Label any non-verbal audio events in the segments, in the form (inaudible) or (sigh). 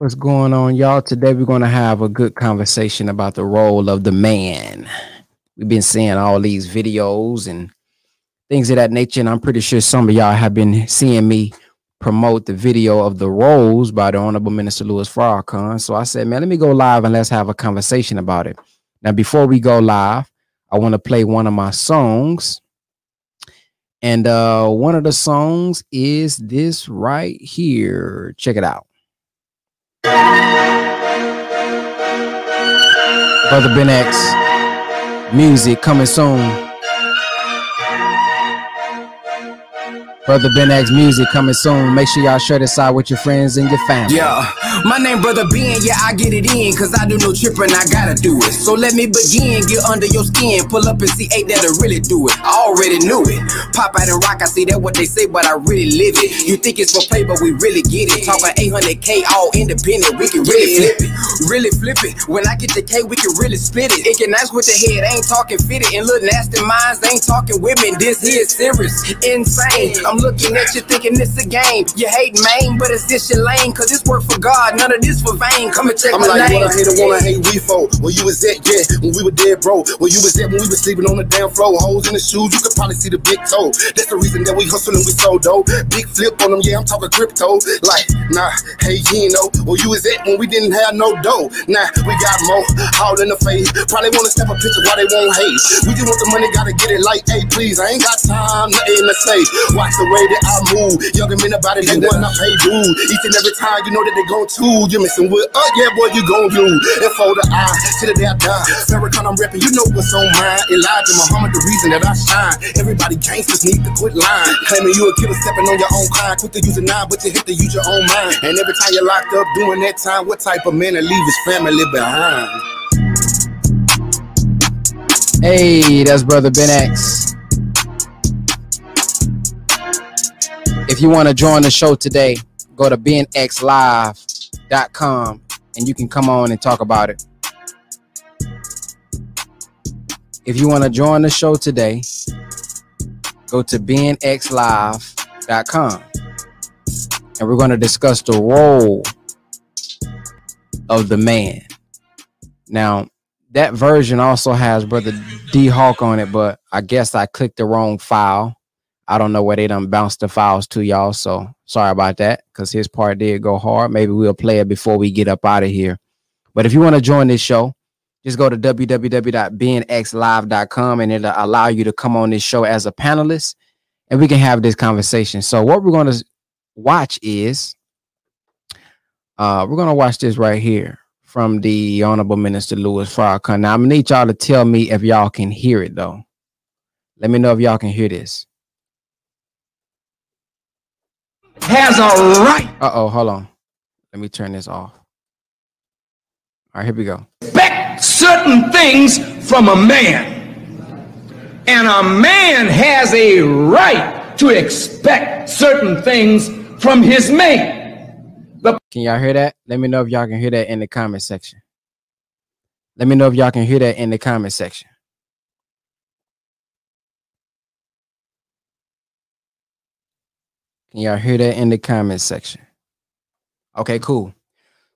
What's going on, y'all? Today we're going to have a good conversation about the role of the man. We've been seeing all these videos and things of that nature, and I'm pretty sure some of y'all have been seeing me promote the video of the roles by the Honorable Minister Louis Farrakhan. So I said, man, let me go live and let's have a conversation about it. Now, before we go live, I want to play one of my songs. And uh, one of the songs is this right here. Check it out. Brother Ben X, music coming soon. Brother Ben X music coming soon. Make sure y'all share this out with your friends and your family. Yeah, my name Brother Ben. Yeah, I get it in, cause I do no tripping. I gotta do it. So let me begin. Get under your skin. Pull up and see eight that'll really do it. I already knew it. Pop out and rock. I see that what they say, but I really live it. You think it's for play, but we really get it. Talking 800K all independent. We can really flip it. Really flip it. When I get the K, we can really split it. It can nice with the head. Ain't talking fitted. And little nasty minds ain't talking women. This here is serious. Insane. I'm looking at you thinking this a game. You hate Maine, but it's this your lane. Cause it's work for God, none of this for vain. Come and check I'm my like, name. wanna hate or wanna hate we for. Where you was at, yeah, when we were dead, bro. Where you was at when we was sleeping on the damn floor. Holes in the shoes, you could probably see the big toe. That's the reason that we hustle and we so dope. Big flip on them, yeah, I'm talking crypto. Like, nah, hey, you know, where you was at when we didn't have no dough. Nah, we got more, all in the face. Probably wanna step a picture why they won't hate. We just want the money, gotta get it like, hey, please, I ain't got time, nothing to say. Watch the way that I move. Younger men about it, they want to pay dude. Each and every time, you know that they gon' too. You're missing with, oh yeah, boy, you gon' do. And for the eye, to the day I die. Farrakhan, I'm rapping, you know what's on mine. Elijah Muhammad, the reason that I shine. Everybody gangsters need to quit lying. Claiming you a killer, stepping on your own kind. Quit to use a nine, but you hit to use your own mind. And every time you're locked up doing that time, what type of man to leave his family behind? Hey, that's Brother Ben X. If you want to join the show today, go to benxlive.com and you can come on and talk about it. If you want to join the show today, go to benxlive.com and we're going to discuss the role of the man. Now, that version also has Brother D Hawk on it, but I guess I clicked the wrong file. I don't know where they done bounced the files to y'all, so sorry about that because his part did go hard. Maybe we'll play it before we get up out of here. But if you want to join this show, just go to www.benxlive.com and it'll allow you to come on this show as a panelist and we can have this conversation. So what we're going to watch is uh we're going to watch this right here from the Honorable Minister Louis Farrakhan. Now I'm gonna need y'all to tell me if y'all can hear it though. Let me know if y'all can hear this. Has a right Uh oh, hold on. Let me turn this off. All right, here we go. expect certain things from a man. And a man has a right to expect certain things from his mate. Can y'all hear that? Let me know if y'all can hear that in the comment section. Let me know if y'all can hear that in the comment section. Can y'all hear that in the comment section? Okay, cool.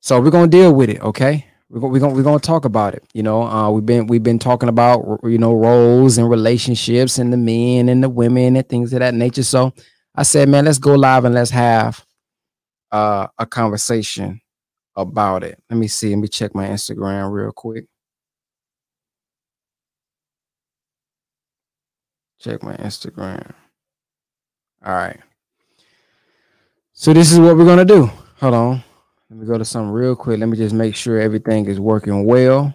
So we're gonna deal with it. Okay, we're gonna we're gonna we're gonna talk about it. You know, uh, we've been we've been talking about you know roles and relationships and the men and the women and things of that nature. So I said, man, let's go live and let's have uh, a conversation about it. Let me see. Let me check my Instagram real quick. Check my Instagram. All right. So this is what we're gonna do. Hold on. Let me go to something real quick. Let me just make sure everything is working well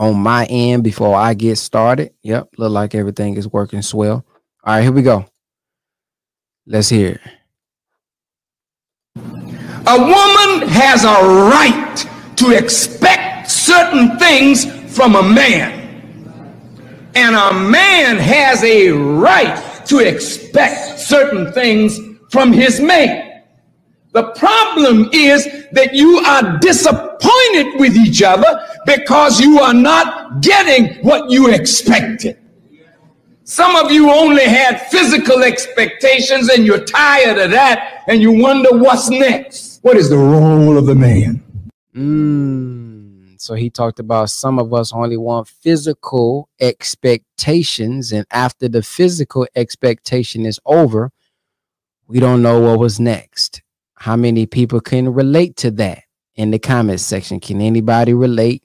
on my end before I get started. Yep, look like everything is working swell. All right, here we go. Let's hear it. A woman has a right to expect certain things from a man. And a man has a right to expect certain things from his mate. The problem is that you are disappointed with each other because you are not getting what you expected. Some of you only had physical expectations and you're tired of that and you wonder what's next. What is the role of the man? Mm, so he talked about some of us only want physical expectations, and after the physical expectation is over, we don't know what was next. How many people can relate to that in the comments section? Can anybody relate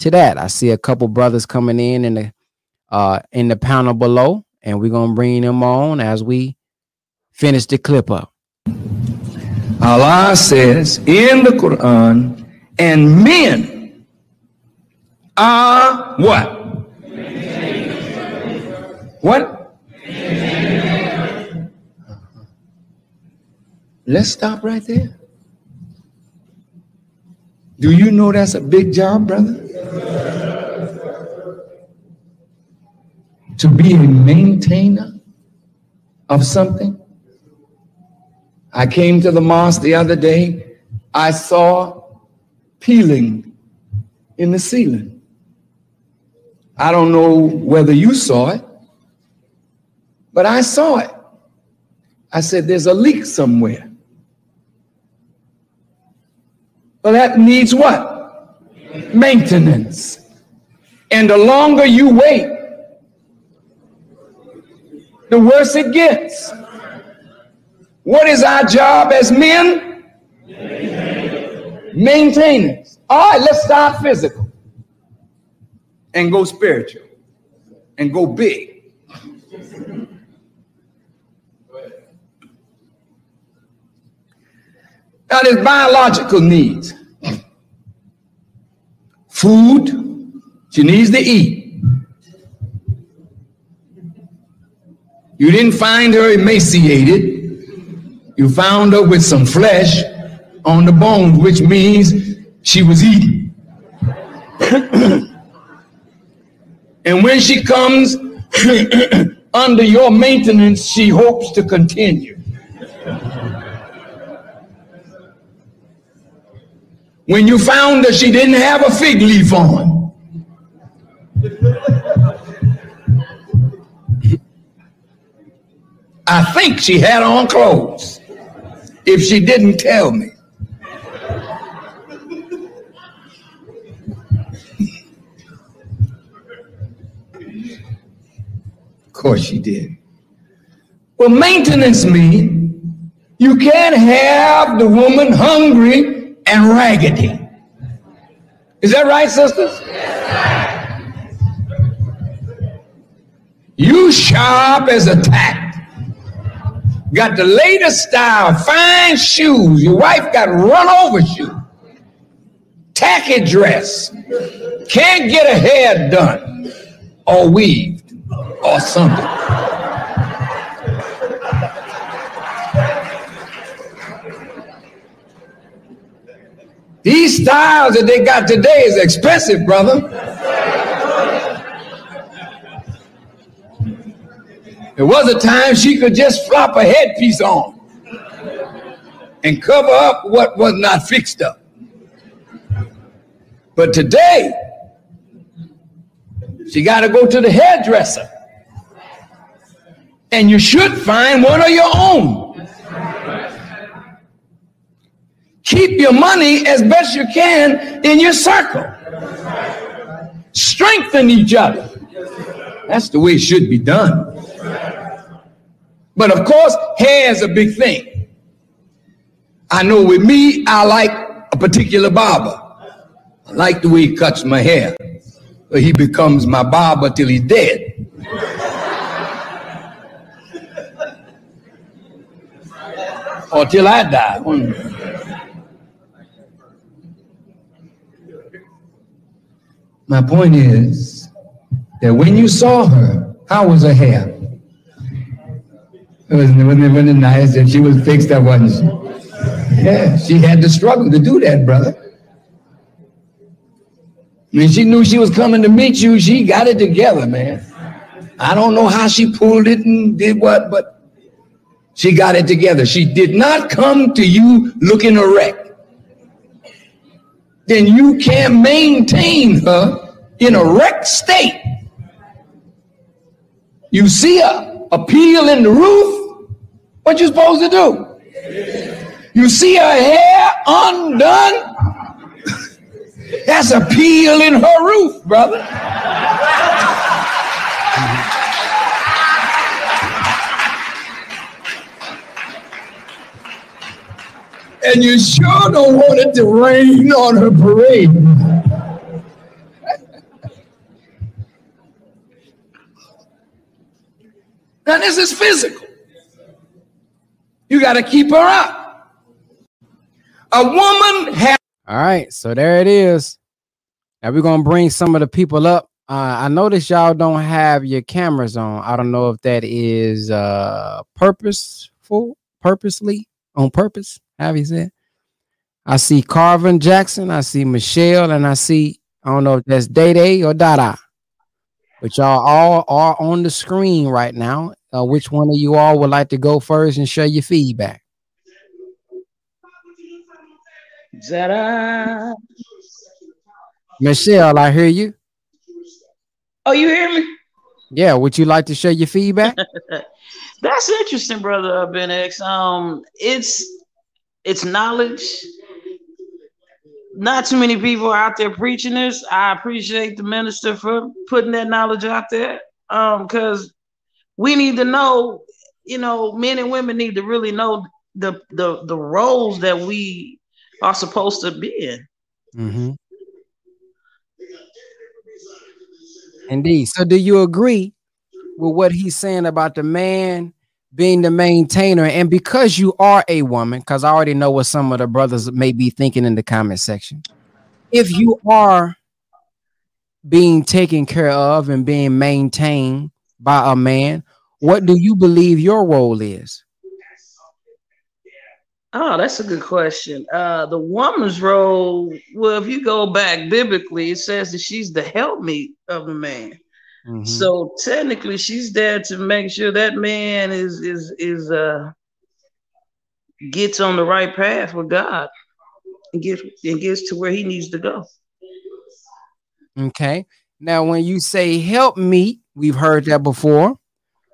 to that? I see a couple brothers coming in in the uh in the panel below, and we're gonna bring them on as we finish the clip up. Allah says in the Quran, and men are what? What? Let's stop right there. Do you know that's a big job, brother? To be a maintainer of something? I came to the mosque the other day. I saw peeling in the ceiling. I don't know whether you saw it, but I saw it. I said, There's a leak somewhere. Well, that needs what? Maintenance. And the longer you wait, the worse it gets. What is our job as men? Maintenance. All right, let's start physical and go spiritual and go big. Now, there's biological needs. Food, she needs to eat. You didn't find her emaciated. You found her with some flesh on the bones, which means she was eating. (clears throat) and when she comes (clears throat) under your maintenance, she hopes to continue. When you found that she didn't have a fig leaf on, I think she had on clothes if she didn't tell me. of course she did. Well, maintenance means you can't have the woman hungry and raggedy. Is that right, sisters? You sharp as a tack. Got the latest style, fine shoes. Your wife got run over shoes. Tacky dress. Can't get a hair done or weaved or something. These styles that they got today is expensive, brother. There was a time she could just flop a headpiece on and cover up what was not fixed up. But today, she got to go to the hairdresser. And you should find one of your own. Keep your money as best you can in your circle. Strengthen each other. That's the way it should be done. But of course, hair is a big thing. I know with me, I like a particular barber. I like the way he cuts my hair. But he becomes my barber till he's dead. or till I die. My point is that when you saw her, how was her hair? It wasn't, wasn't, it wasn't nice and she was fixed up, wasn't she? Yeah, she had to struggle to do that, brother. When she knew she was coming to meet you, she got it together, man. I don't know how she pulled it and did what, but she got it together. She did not come to you looking erect then you can't maintain her in a wrecked state. You see a, a peel in the roof, what you supposed to do? You see her hair undone, (laughs) that's a peel in her roof, brother. And you sure don't want it to rain on her parade. now, this is physical. You got to keep her up. A woman has. All right, so there it is. Now we're gonna bring some of the people up. Uh, I notice y'all don't have your cameras on. I don't know if that is uh purposeful, purposely on purpose. Have you said? I see Carvin Jackson, I see Michelle, and I see I don't know if that's Day Day or Dada, but y'all all are on the screen right now. Uh, which one of you all would like to go first and share your feedback? Zara. Michelle, I hear you. Oh, you hear me? Yeah, would you like to share your feedback? (laughs) That's interesting, brother Ben X. Um, it's it's knowledge. Not too many people out there preaching this. I appreciate the minister for putting that knowledge out there. Um, because we need to know, you know, men and women need to really know the the the roles that we are supposed to be in. Mm-hmm. Indeed. So, do you agree with what he's saying about the man being the maintainer? And because you are a woman, because I already know what some of the brothers may be thinking in the comment section, if you are being taken care of and being maintained by a man, what do you believe your role is? Oh, that's a good question. Uh, the woman's role, well, if you go back biblically, it says that she's the helpmeet of the man. Mm-hmm. So technically, she's there to make sure that man is is is uh gets on the right path with God and gets and gets to where he needs to go. Okay. Now, when you say help meet, we've heard that before.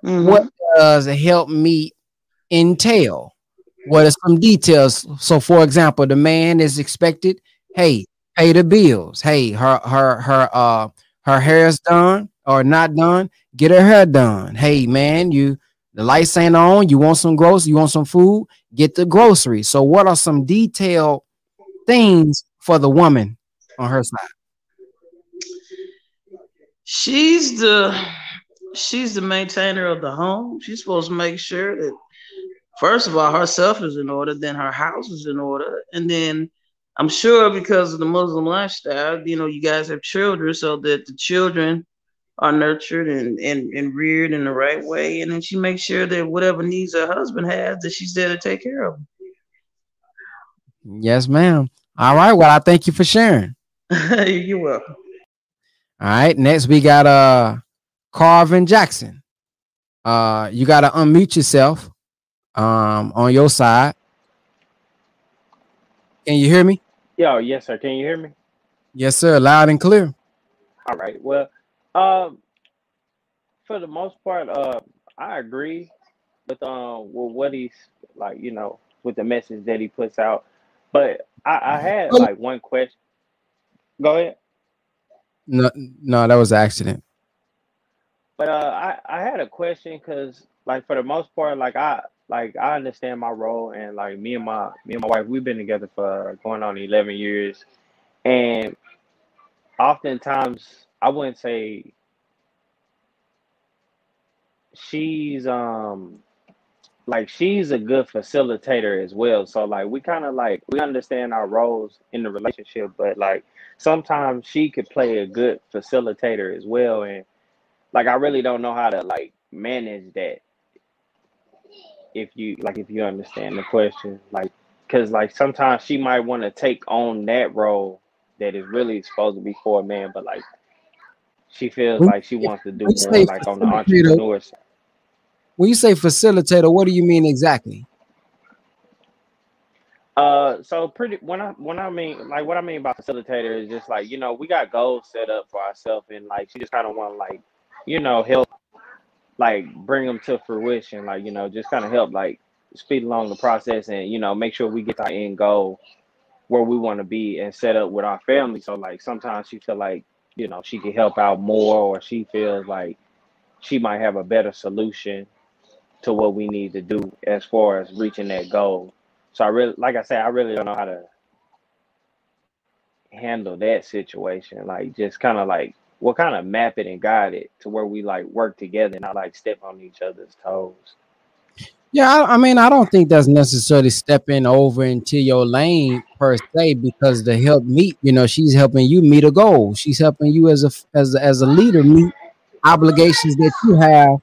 Mm-hmm. What does a help meet entail? what are some details? So, for example, the man is expected, hey, pay the bills. Hey, her her her uh her hair's done or not done. Get her hair done. Hey, man, you the lights ain't on. You want some groceries? You want some food? Get the groceries. So, what are some detailed things for the woman on her side? She's the she's the maintainer of the home. She's supposed to make sure that first of all, herself is in order, then her house is in order, and then I'm sure because of the Muslim lifestyle, you know, you guys have children, so that the children are nurtured and, and, and reared in the right way, and then she makes sure that whatever needs her husband has, that she's there to take care of. Them. Yes, ma'am. All right. Well, I thank you for sharing. (laughs) You're welcome. All right. Next, we got uh Carvin Jackson. Uh, you got to unmute yourself um, on your side. Can you hear me? Yo, yes, sir. Can you hear me? Yes, sir. Loud and clear. All right. Well, um, for the most part, uh, I agree with um with what he's like, you know, with the message that he puts out. But I, I had like one question. Go ahead. No, no, that was an accident. But uh, I I had a question because like for the most part, like I like I understand my role and like me and my me and my wife we've been together for going on 11 years and oftentimes I wouldn't say she's um like she's a good facilitator as well. So like we kind of like we understand our roles in the relationship but like sometimes she could play a good facilitator as well. And like I really don't know how to like manage that. If you like if you understand the question like because like sometimes she might want to take on that role that is really supposed to be for a man but like she feels like she wants to do more like on the entrepreneur side. when you say facilitator what do you mean exactly uh so pretty when i when i mean like what i mean by facilitator is just like you know we got goals set up for ourselves and like she just kind of want to like you know help like bring them to fruition, like you know, just kind of help like speed along the process and you know make sure we get our end goal where we want to be and set up with our family. So like sometimes she feel like you know she can help out more, or she feels like she might have a better solution to what we need to do as far as reaching that goal. So I really, like I said, I really don't know how to handle that situation. Like just kind of like what kind of map it and guide it to where we like work together and not like step on each other's toes. Yeah, I, I, mean, I don't think that's necessarily stepping over into your lane per se, because to help meet, you know, she's helping you meet a goal. She's helping you as a as a, as a leader meet obligations that you have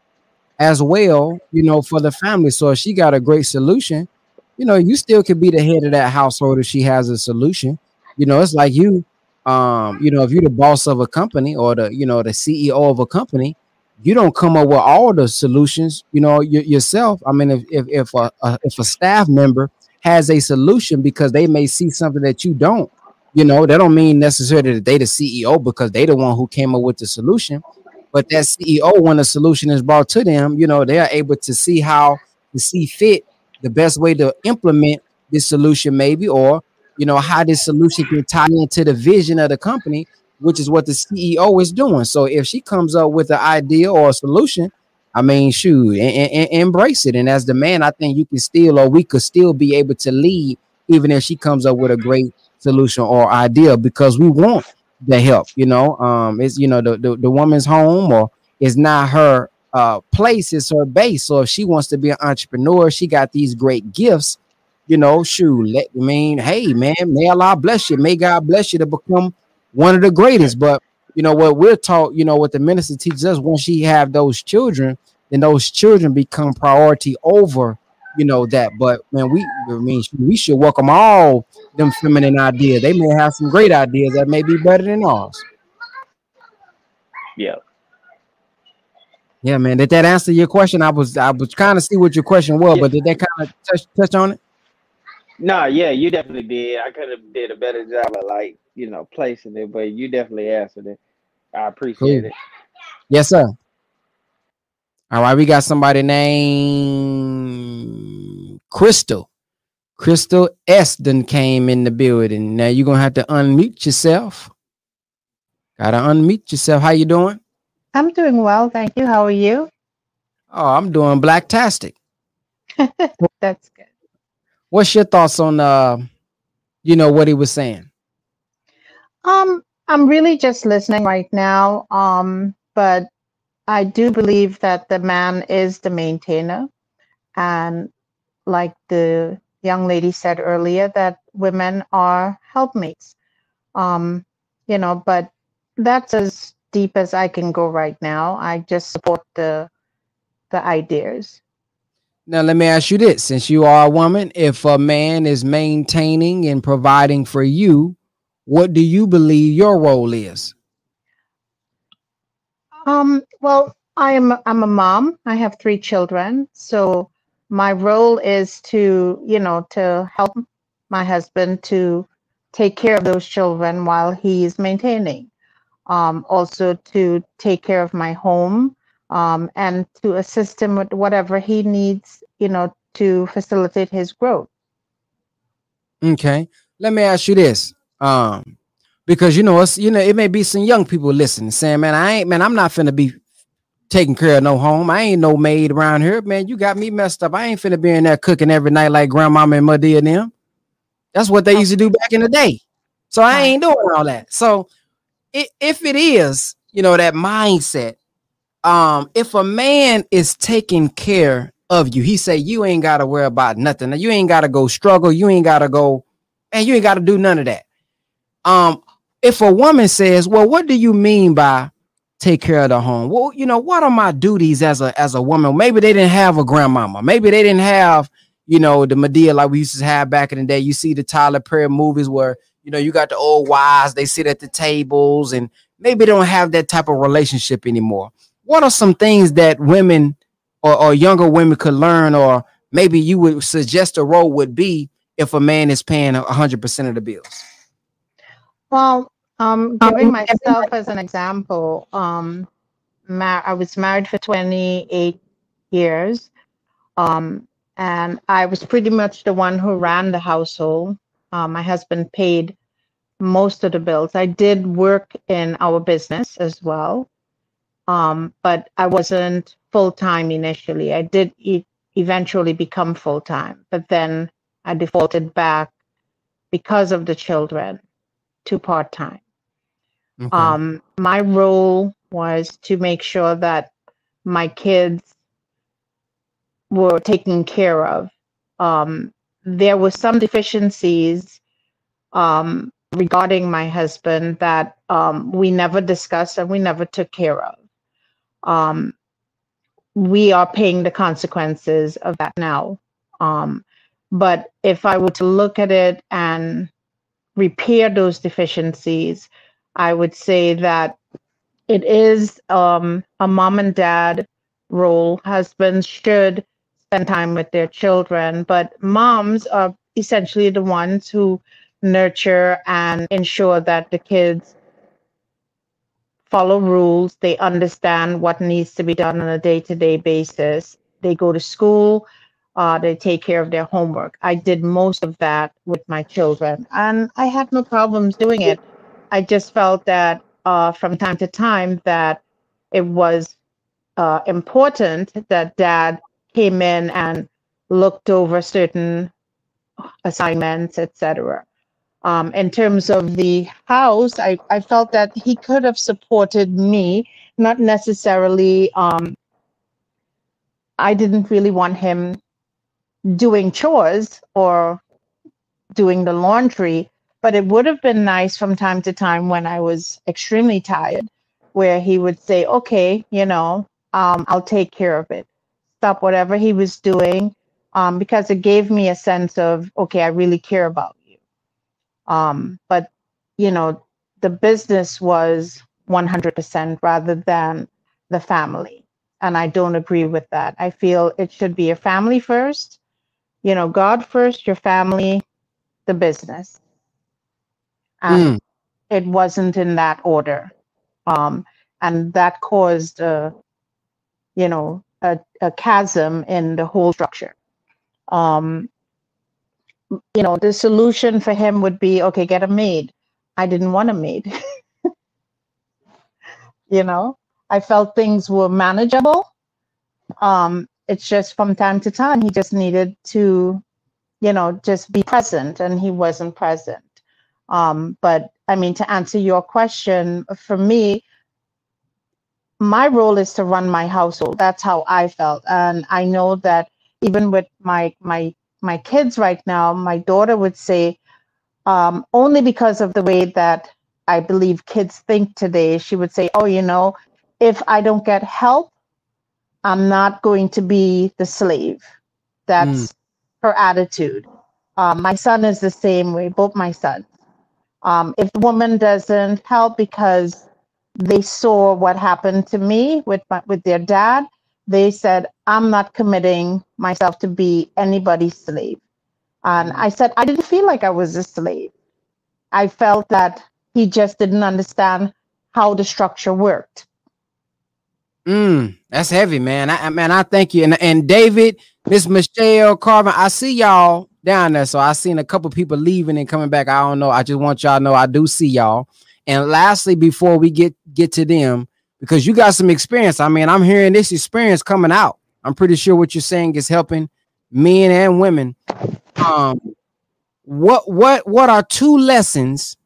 as well, you know, for the family. So she got a great solution, you know, you still could be the head of that household if she has a solution. You know, it's like you, um, you know, if you're the boss of a company or the, you know, the CEO of a company, you don't come up with all the solutions, you know, y- yourself. I mean, if if if a, a, if a staff member has a solution because they may see something that you don't, you know, that don't mean necessarily that they the CEO because they the one who came up with the solution. But that CEO, when a solution is brought to them, you know, they are able to see how to see fit the best way to implement this solution, maybe, or you know, how this solution can tie into the vision of the company which is what the CEO is doing. So if she comes up with an idea or a solution, I mean, shoot, and, and, embrace it. And as the man, I think you can still, or we could still be able to lead, even if she comes up with a great solution or idea, because we want the help. You know, um, it's you know the the, the woman's home or it's not her uh place, it's her base. So if she wants to be an entrepreneur, she got these great gifts. You know, shoot, let I mean, hey man, may Allah bless you, may God bless you to become one of the greatest. But you know what we're taught, you know what the minister teaches us. Once she have those children, then those children become priority over you know that. But man, we I mean we should welcome all them feminine ideas. They may have some great ideas that may be better than ours. Yeah. Yeah, man. Did that answer your question? I was I was kind of see what your question was, yeah. but did that kind of touch touch on it? No, yeah, you definitely did. I could have did a better job of like you know, placing it, but you definitely answered it. I appreciate cool. it. Yes, sir. All right, we got somebody named Crystal. Crystal Eston came in the building. Now you're gonna have to unmute yourself. Gotta unmute yourself. How you doing? I'm doing well, thank you. How are you? Oh, I'm doing blacktastic. (laughs) That's good. What's your thoughts on uh you know what he was saying? Um, I'm really just listening right now. Um, but I do believe that the man is the maintainer. And like the young lady said earlier, that women are helpmates. Um, you know, but that's as deep as I can go right now. I just support the the ideas. Now let me ask you this: since you are a woman, if a man is maintaining and providing for you, what do you believe your role is? Um, well, I am I'm a mom. I have three children. So my role is to, you know, to help my husband to take care of those children while he is maintaining. Um, also to take care of my home um, and to assist him with whatever he needs, you know, to facilitate his growth. Okay. Let me ask you this. Um, because you know, it's you know, it may be some young people listening, saying, "Man, I ain't man, I'm not finna be taking care of no home. I ain't no maid around here, man. You got me messed up. I ain't finna be in there cooking every night like grandmama and Muddy and them. That's what they used to do back in the day. So I ain't doing all that. So it, if it is, you know, that mindset, um, if a man is taking care of you, he say you ain't gotta worry about nothing. You ain't gotta go struggle. You ain't gotta go, and you ain't gotta do none of that um, if a woman says, "Well, what do you mean by take care of the home?" Well, you know, what are my duties as a as a woman? Maybe they didn't have a grandmama. Maybe they didn't have, you know, the Madea like we used to have back in the day. You see the Tyler Perry movies where you know you got the old wives, they sit at the tables, and maybe they don't have that type of relationship anymore. What are some things that women or, or younger women could learn, or maybe you would suggest a role would be if a man is paying hundred percent of the bills? Well, um, giving myself as an example, um, I was married for 28 years, um, and I was pretty much the one who ran the household. Uh, my husband paid most of the bills. I did work in our business as well, um, but I wasn't full time initially. I did e- eventually become full time, but then I defaulted back because of the children to part time. Okay. Um, my role was to make sure that my kids were taken care of. Um, there were some deficiencies um, regarding my husband that um, we never discussed and we never took care of. Um, we are paying the consequences of that now. Um, but if I were to look at it and repair those deficiencies, I would say that it is um, a mom and dad role. Husbands should spend time with their children, but moms are essentially the ones who nurture and ensure that the kids follow rules, they understand what needs to be done on a day to day basis. They go to school, uh, they take care of their homework. I did most of that with my children, and I had no problems doing it. I just felt that uh, from time to time that it was uh, important that dad came in and looked over certain assignments, etc. Um, in terms of the house, I, I felt that he could have supported me, not necessarily. Um, I didn't really want him doing chores or doing the laundry, but it would have been nice from time to time when I was extremely tired, where he would say, okay, you know, um, I'll take care of it. Stop whatever he was doing, um, because it gave me a sense of, okay, I really care about you. Um, but, you know, the business was 100% rather than the family. And I don't agree with that. I feel it should be a family first, you know, God first, your family, the business. And Mm. it wasn't in that order. Um, and that caused a you know a, a chasm in the whole structure. Um, you know the solution for him would be okay get a maid. I didn't want a maid. (laughs) You know i felt things were manageable. Um, it's just from time to time he just needed to you know just be present and he wasn't present um, but I mean, to answer your question, for me, my role is to run my household. That's how I felt, and I know that even with my my my kids right now, my daughter would say, um, only because of the way that I believe kids think today, she would say, "Oh, you know, if I don't get help, I'm not going to be the slave." That's her attitude. Um, my son is the same way. Both my sons. Um, if the woman doesn't help because they saw what happened to me with my, with their dad, they said, "I'm not committing myself to be anybody's slave." And I said, I didn't feel like I was a slave. I felt that he just didn't understand how the structure worked. Mm, that's heavy, man. I, man, I thank you. And and David, Miss Michelle Carvin, I see y'all down there. So I seen a couple people leaving and coming back. I don't know. I just want y'all to know I do see y'all. And lastly, before we get get to them, because you got some experience. I mean, I'm hearing this experience coming out. I'm pretty sure what you're saying is helping men and women. Um, what what what are two lessons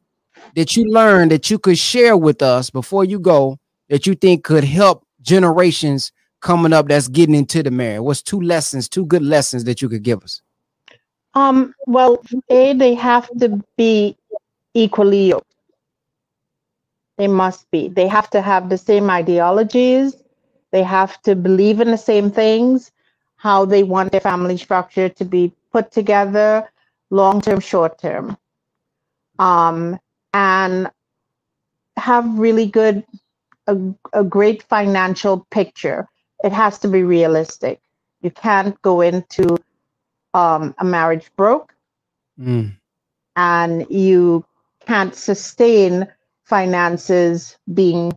that you learned that you could share with us before you go that you think could help generations coming up that's getting into the marriage? What's two lessons, two good lessons that you could give us? Um, well, A, they have to be equally yoked. They must be. They have to have the same ideologies. They have to believe in the same things, how they want their family structure to be put together, long term, short term. Um, and have really good, a, a great financial picture. It has to be realistic. You can't go into um, a marriage broke Mm, and you can't sustain finances being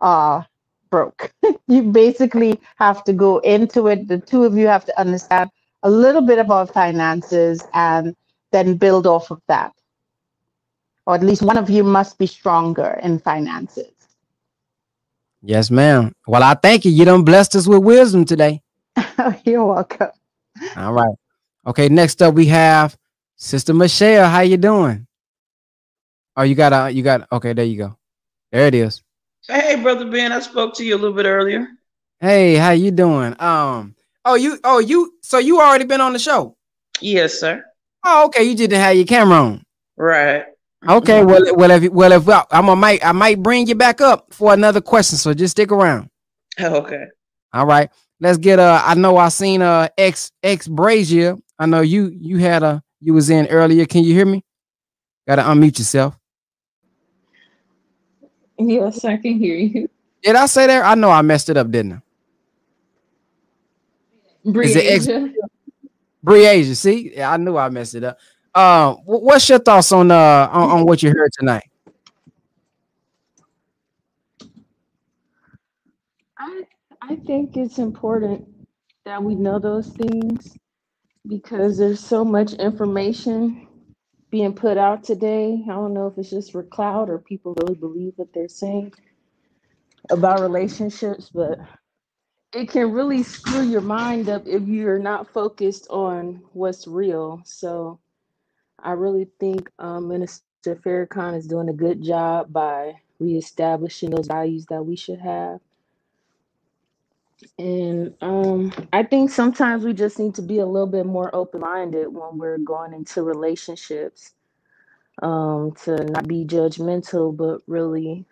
uh, broke. (laughs) you basically have to go into it. The two of you have to understand a little bit about finances and then build off of that. Or at least one of you must be stronger in finances. Yes, ma'am. Well, I thank you. You done blessed us with wisdom today. (laughs) You're welcome. All right. Okay, next up we have Sister Michelle. How you doing? Oh, you got a you got okay, there you go. There it is. Hey, brother Ben, I spoke to you a little bit earlier. Hey, how you doing? Um, oh you oh you so you already been on the show? Yes, sir. Oh, okay. You didn't have your camera on. Right. Okay, well, well, if well, if well, I'm a might, I might bring you back up for another question. So just stick around. (laughs) Okay. All right. Let's get uh I know I seen uh X X Brazier. I know you you had a you was in earlier. Can you hear me? Gotta unmute yourself. Yes, I can hear you. Did I say that? I know I messed it up, didn't I? Is it X Briasia. Briasia? See, yeah, I knew I messed it up. Uh, what's your thoughts on uh on, on what you heard tonight? I I think it's important that we know those things because there's so much information being put out today. I don't know if it's just for cloud or people really believe what they're saying about relationships, but it can really screw your mind up if you're not focused on what's real. So I really think um, Minister Farrakhan is doing a good job by reestablishing those values that we should have. And um, I think sometimes we just need to be a little bit more open minded when we're going into relationships, um, to not be judgmental, but really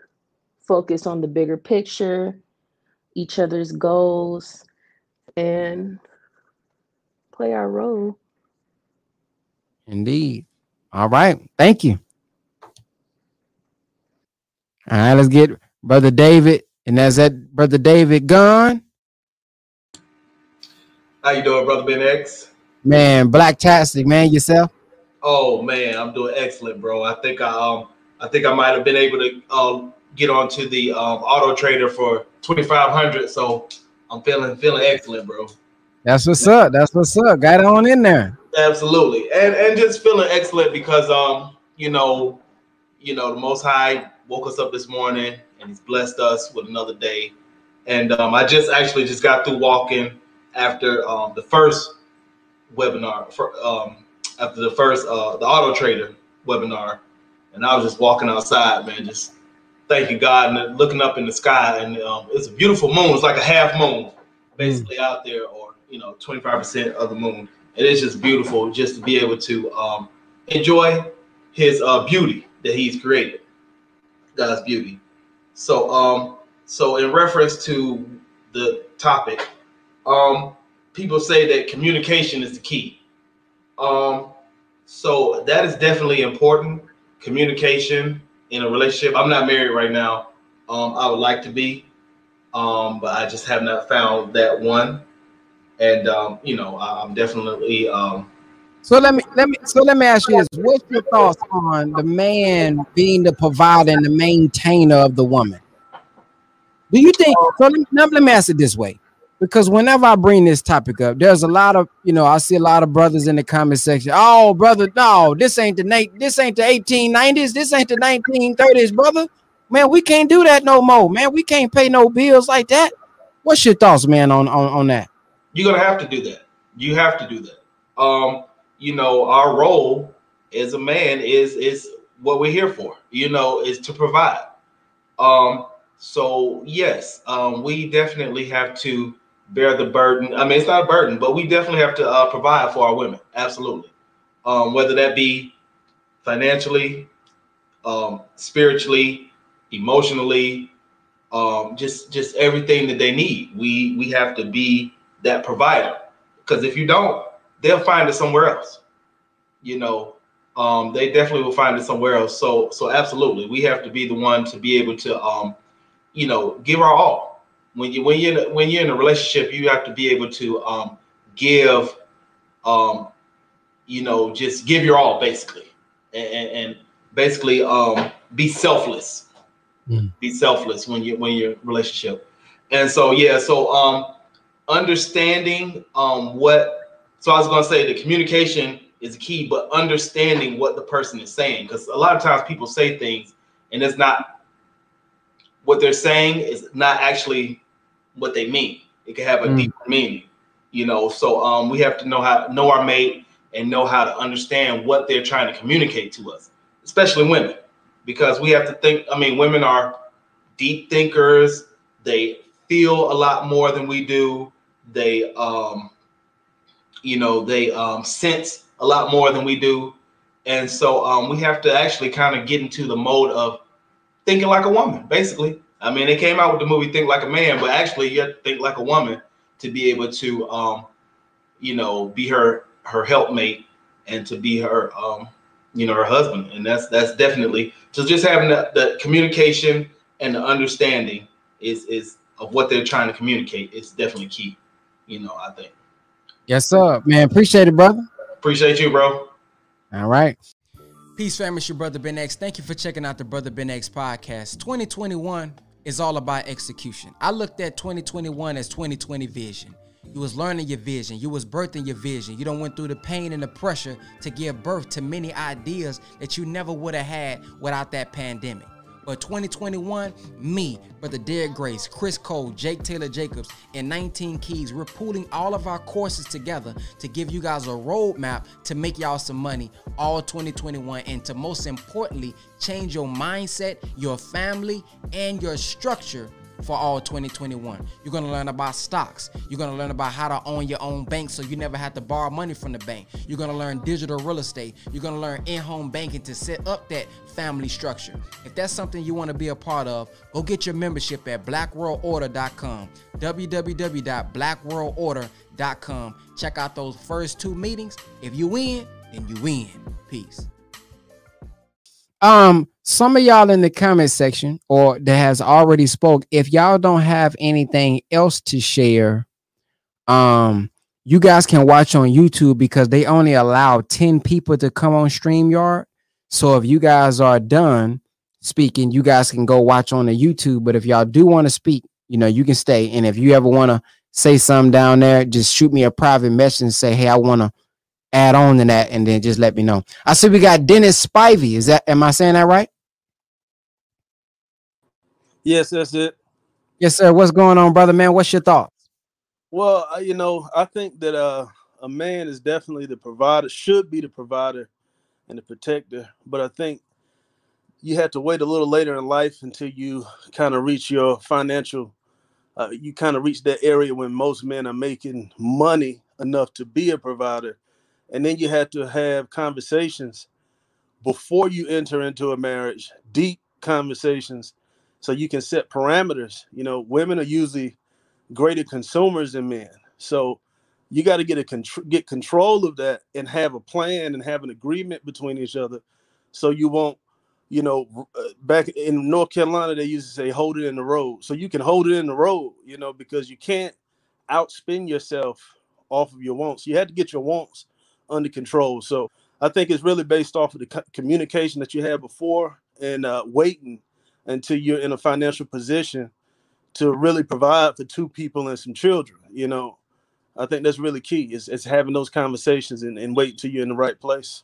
focus on the bigger picture, each other's goals, and play our role. Indeed. All right. Thank you. All right, let's get Brother David. And that's that Brother David gone. How you doing, brother Ben X? Man, black tastic, man. Yourself. Oh man, I'm doing excellent, bro. I think I um I think I might have been able to um get onto the um auto trader for 2500 so I'm feeling feeling excellent, bro. That's what's up. That's what's up. Got it on in there. Absolutely. And and just feeling excellent because um you know you know the most high woke us up this morning and he's blessed us with another day. And um I just actually just got through walking after um the first webinar for um after the first uh the auto trader webinar and I was just walking outside, man, just thanking God and looking up in the sky and um it's a beautiful moon. It's like a half moon basically out there or you know 25% of the moon. and It is just beautiful just to be able to um enjoy his uh beauty that he's created. God's beauty. So um so in reference to the topic, um people say that communication is the key. Um so that is definitely important. Communication in a relationship. I'm not married right now. Um I would like to be. Um but I just have not found that one. And um you know, I'm definitely um So let me let me so let me ask you this. What's your thoughts on the man being the provider and the maintainer of the woman? Do you think so let me, let me ask it this way? Because whenever I bring this topic up, there's a lot of you know, I see a lot of brothers in the comment section. Oh, brother, no, this ain't the na- this ain't the 1890s, this ain't the 1930s, brother. Man, we can't do that no more. Man, we can't pay no bills like that. What's your thoughts, man, on on, on that? You're gonna have to do that. You have to do that. Um, you know, our role as a man is is what we're here for. You know, is to provide. Um, so yes, um, we definitely have to bear the burden. I mean, it's not a burden, but we definitely have to uh, provide for our women. Absolutely. Um, whether that be financially, um, spiritually, emotionally, um, just just everything that they need. We we have to be that provider because if you don't, they'll find it somewhere else. You know, um, they definitely will find it somewhere else. So so absolutely, we have to be the one to be able to um, you know give our all. When you when you when you're in a relationship, you have to be able to um, give um, you know just give your all basically and, and, and basically um, be selfless be selfless when you when you're in a relationship and so yeah so um understanding um what so i was going to say the communication is key, but understanding what the person is saying. Because a lot of times people say things and it's not what they're saying is not actually what they mean. It can have a mm. deeper meaning, you know. So um, we have to know how know our mate and know how to understand what they're trying to communicate to us, especially women, because we have to think. I mean, women are deep thinkers. They feel a lot more than we do. They, um, you know, they um, sense a lot more than we do, and so um, we have to actually kind of get into the mode of thinking like a woman, basically. I mean, they came out with the movie Think Like a Man, but actually you have to think like a woman to be able to um, you know, be her her helpmate and to be her um, you know, her husband. And that's that's definitely so just having the, the communication and the understanding is is of what they're trying to communicate is definitely key, you know, I think. Yes, sir. Man, appreciate it, brother. Appreciate you, bro. All right. Peace, family. It's your brother Ben X. Thank you for checking out the Brother Ben X podcast. 2021 is all about execution. I looked at 2021 as 2020 vision. You was learning your vision. You was birthing your vision. You don't went through the pain and the pressure to give birth to many ideas that you never would have had without that pandemic. But 2021, me, Brother Derek Grace, Chris Cole, Jake Taylor Jacobs, and 19 Keys, we're pooling all of our courses together to give you guys a roadmap to make y'all some money all 2021 and to most importantly, change your mindset, your family, and your structure for all 2021. You're gonna learn about stocks. You're gonna learn about how to own your own bank so you never have to borrow money from the bank. You're gonna learn digital real estate. You're gonna learn in-home banking to set up that family structure. If that's something you want to be a part of, go get your membership at blackworldorder.com. www.blackworldorder.com. Check out those first two meetings. If you win, then you win. Peace. Um, some of y'all in the comment section or that has already spoke, if y'all don't have anything else to share, um, you guys can watch on YouTube because they only allow 10 people to come on StreamYard. So if you guys are done speaking, you guys can go watch on the YouTube. But if y'all do want to speak, you know, you can stay. And if you ever want to say something down there, just shoot me a private message and say, hey, I want to add on to that and then just let me know. I see we got Dennis Spivey. Is that am I saying that right? Yes, that's it. Yes, sir. What's going on, brother man? What's your thoughts? Well, uh, you know, I think that uh, a man is definitely the provider, should be the provider and the protector, but I think you have to wait a little later in life until you kind of reach your financial uh, you kind of reach that area when most men are making money enough to be a provider and then you have to have conversations before you enter into a marriage, deep conversations, so you can set parameters. You know, women are usually greater consumers than men, so you got to get a contr- get control of that and have a plan and have an agreement between each other, so you won't. You know, uh, back in North Carolina, they used to say "hold it in the road," so you can hold it in the road. You know, because you can't outspend yourself off of your wants. You had to get your wants under control. So I think it's really based off of the co- communication that you had before and uh, waiting until you're in a financial position to really provide for two people and some children. You know, I think that's really key. Is is having those conversations and, and wait till you're in the right place.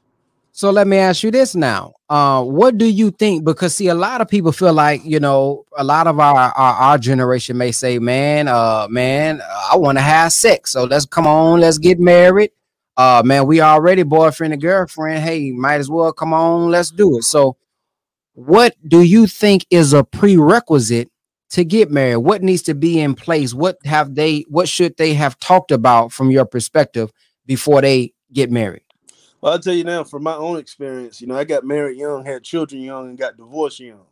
So let me ask you this now. Uh, what do you think? Because see, a lot of people feel like you know, a lot of our our, our generation may say, "Man, uh, man, I want to have sex, so let's come on, let's get married." uh man, we already boyfriend and girlfriend. Hey, might as well come on, let's do it. So, what do you think is a prerequisite to get married? What needs to be in place? What have they what should they have talked about from your perspective before they get married? Well, I'll tell you now, from my own experience, you know, I got married young, had children young, and got divorced young.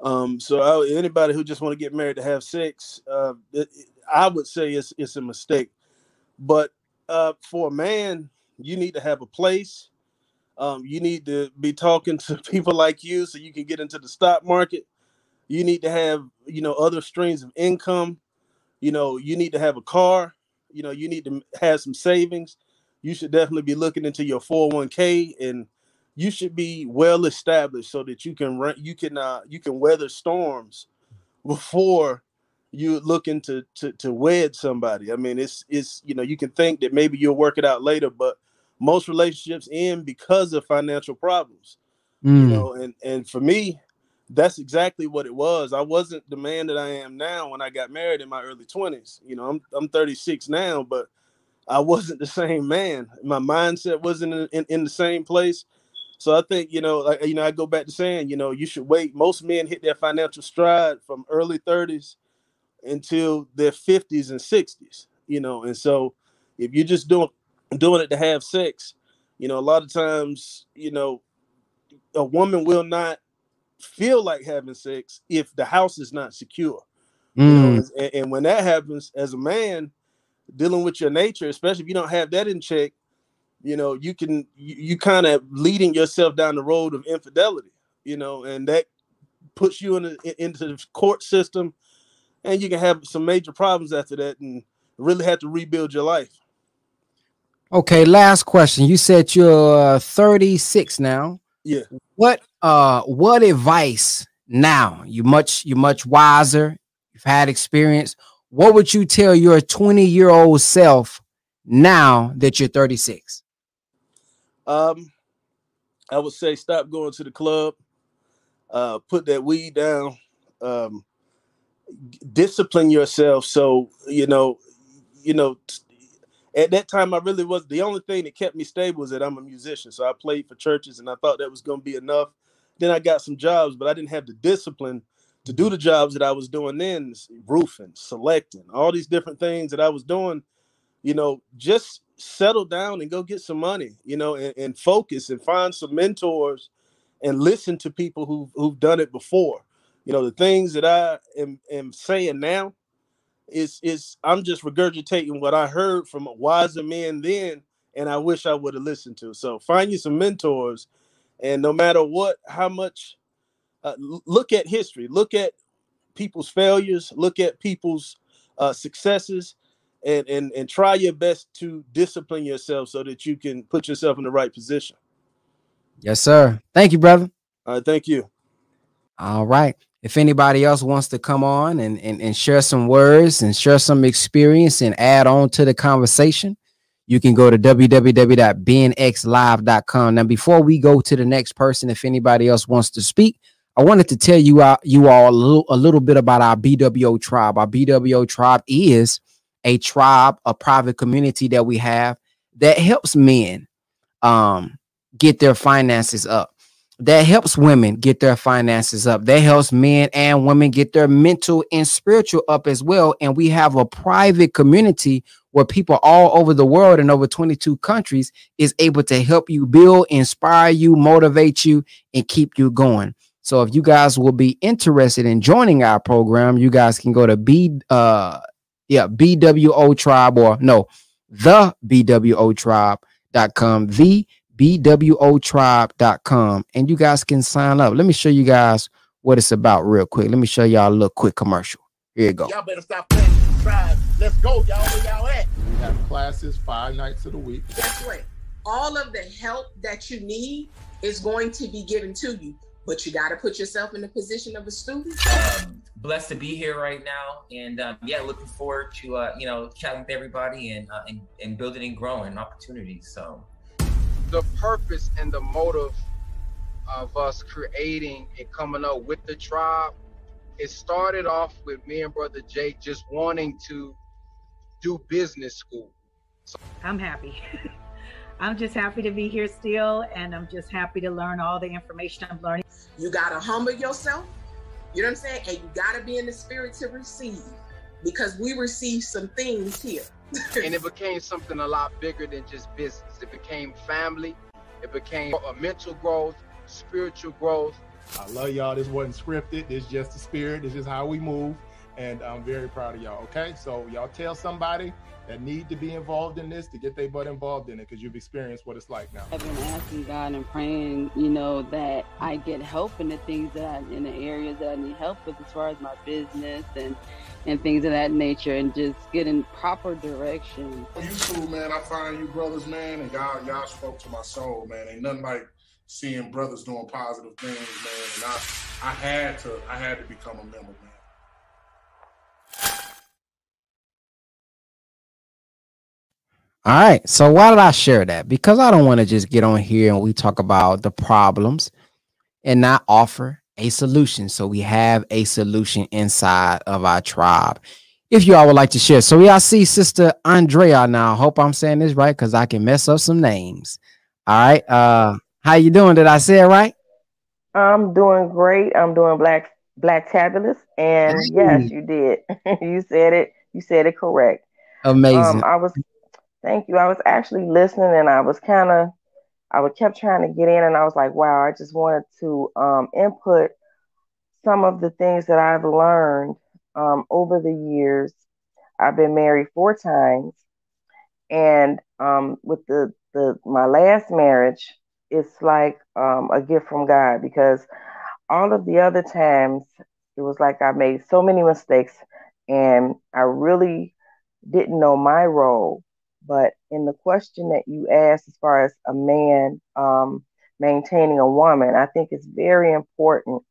Um, so I, anybody who just want to get married to have sex, uh, it, I would say it's it's a mistake. But uh, for a man, you need to have a place. Um, you need to be talking to (laughs) people like you so you can get into the stock market. You need to have, you know, other streams of income. You know, you need to have a car. You know, you need to have some savings. You should definitely be looking into your 401k and you should be well established so that you can run, you can uh you can weather storms before you're looking to to to wed somebody. I mean, it's it's you know you can think that maybe you'll work it out later, but most relationships end because of financial problems. Mm. You know, and and for me, that's exactly what it was. I wasn't the man that I am now when I got married in my early 20s. You know, I'm I'm 36 now, but I wasn't (laughs) the same man. My mindset wasn't in, in, in the same place. So I think, you know, like you know, I go back to saying, you know, you should wait. Most men hit their financial stride from early 30s until their 50s and 60s, you know. And so if you're just doing doing it to have sex, you know, a lot of times, you know, a woman will not feel like having sex if the house is not secure. You know, Mm. and, and when that happens, as a man dealing with your nature, especially if you don't have that in check, you know, you can you, you kind of leading yourself down the road of infidelity, you know, and that puts you in the, into the court system, and you can have some major problems after that, and really have to rebuild your life. Okay, last question. You said you're uh, 36 now. Yeah. What uh what advice now? You much you much wiser, you've had experience. What would you tell your 20-year-old self now that you're 36? Um, I would say stop going to the club, uh, put that weed down, um, discipline yourself. So you know, you know, t- at that time I really was the only thing that kept me stable was that I'm a musician. So I played for churches, and I thought that was going to be enough. Then I got some jobs, but I didn't have the discipline to do the jobs that I was doing then, roofing, selecting, all these different things that I was doing you know, just settle down and go get some money, you know, and, and focus and find some mentors and listen to people who've who've done it before. You know, the things that I am, am saying now is is I'm just regurgitating what I heard from a wiser men then, and I wish I would have listened to. So find you some mentors, and no matter what, how much, uh, look at history, look at people's failures, look at people's uh, successes, and and and try your best to discipline yourself so that you can put yourself in the right position. Yes, sir. Thank you, brother. All right, thank you. All right. If anybody else wants to come on and, and, and share some words and share some experience and add on to the conversation, you can go to www.bnxlive.com. Now, before we go to the next person, if anybody else wants to speak, I wanted to tell you, uh, you all a little, a little bit about our BWO tribe. Our BWO tribe is a tribe, a private community that we have that helps men um, get their finances up that helps women get their finances up. That helps men and women get their mental and spiritual up as well. And we have a private community where people all over the world in over 22 countries is able to help you build, inspire you, motivate you, and keep you going. So if you guys will be interested in joining our program, you guys can go to B uh yeah, BWO tribe or no, the BWO tribe.com, the bwotribe.com and you guys can sign up. Let me show you guys what it's about real quick. Let me show y'all a little quick commercial. Here you go. Y'all better stop playing with tribe. Let's go, y'all. Where y'all at? We have classes five nights of the week. guess what? All of the help that you need is going to be given to you, but you got to put yourself in the position of a student. um, blessed to be here right now, and um, yeah, looking forward to uh, you know chatting with everybody and, uh, and and building and growing opportunities. So the purpose and the motive of us creating and coming up with the tribe, it started off with me and brother Jake just wanting to do business school. I'm happy. (laughs) I'm just happy to be here still, and I'm just happy to learn all the information I'm learning. You got to humble yourself. You know what I'm saying? And you got to be in the spirit to receive because we received some things here. (laughs) and it became something a lot bigger than just business. It became family. It became a mental growth, spiritual growth. I love y'all. This wasn't scripted. This just the spirit. This is how we move. And I'm very proud of y'all. Okay. So y'all tell somebody that need to be involved in this to get their butt involved in it because you've experienced what it's like now. I've been asking God and praying, you know, that I get help in the things that I, in the areas that I need help with as far as my business and and things of that nature and just getting proper direction. You cool, man. I find you brothers, man, and y'all y'all spoke to my soul, man. Ain't nothing like seeing brothers doing positive things, man. And I I had to I had to become a member, man. All right. So why did I share that? Because I don't want to just get on here and we talk about the problems and not offer a solution. So we have a solution inside of our tribe. If you all would like to share. So we all see Sister Andrea now. Hope I'm saying this right because I can mess up some names. All right. Uh how you doing? Did I say it right? I'm doing great. I'm doing black black tabulous. And yes, you did. (laughs) you said it. You said it correct. Amazing. Um, I was thank you. I was actually listening and I was kind of I would kept trying to get in and I was like, wow, I just wanted to um, input some of the things that I've learned um, over the years. I've been married four times, and um, with the the my last marriage, it's like um, a gift from God because all of the other times it was like I made so many mistakes, and I really didn't know my role. But in the question that you asked, as far as a man um, maintaining a woman, I think it's very important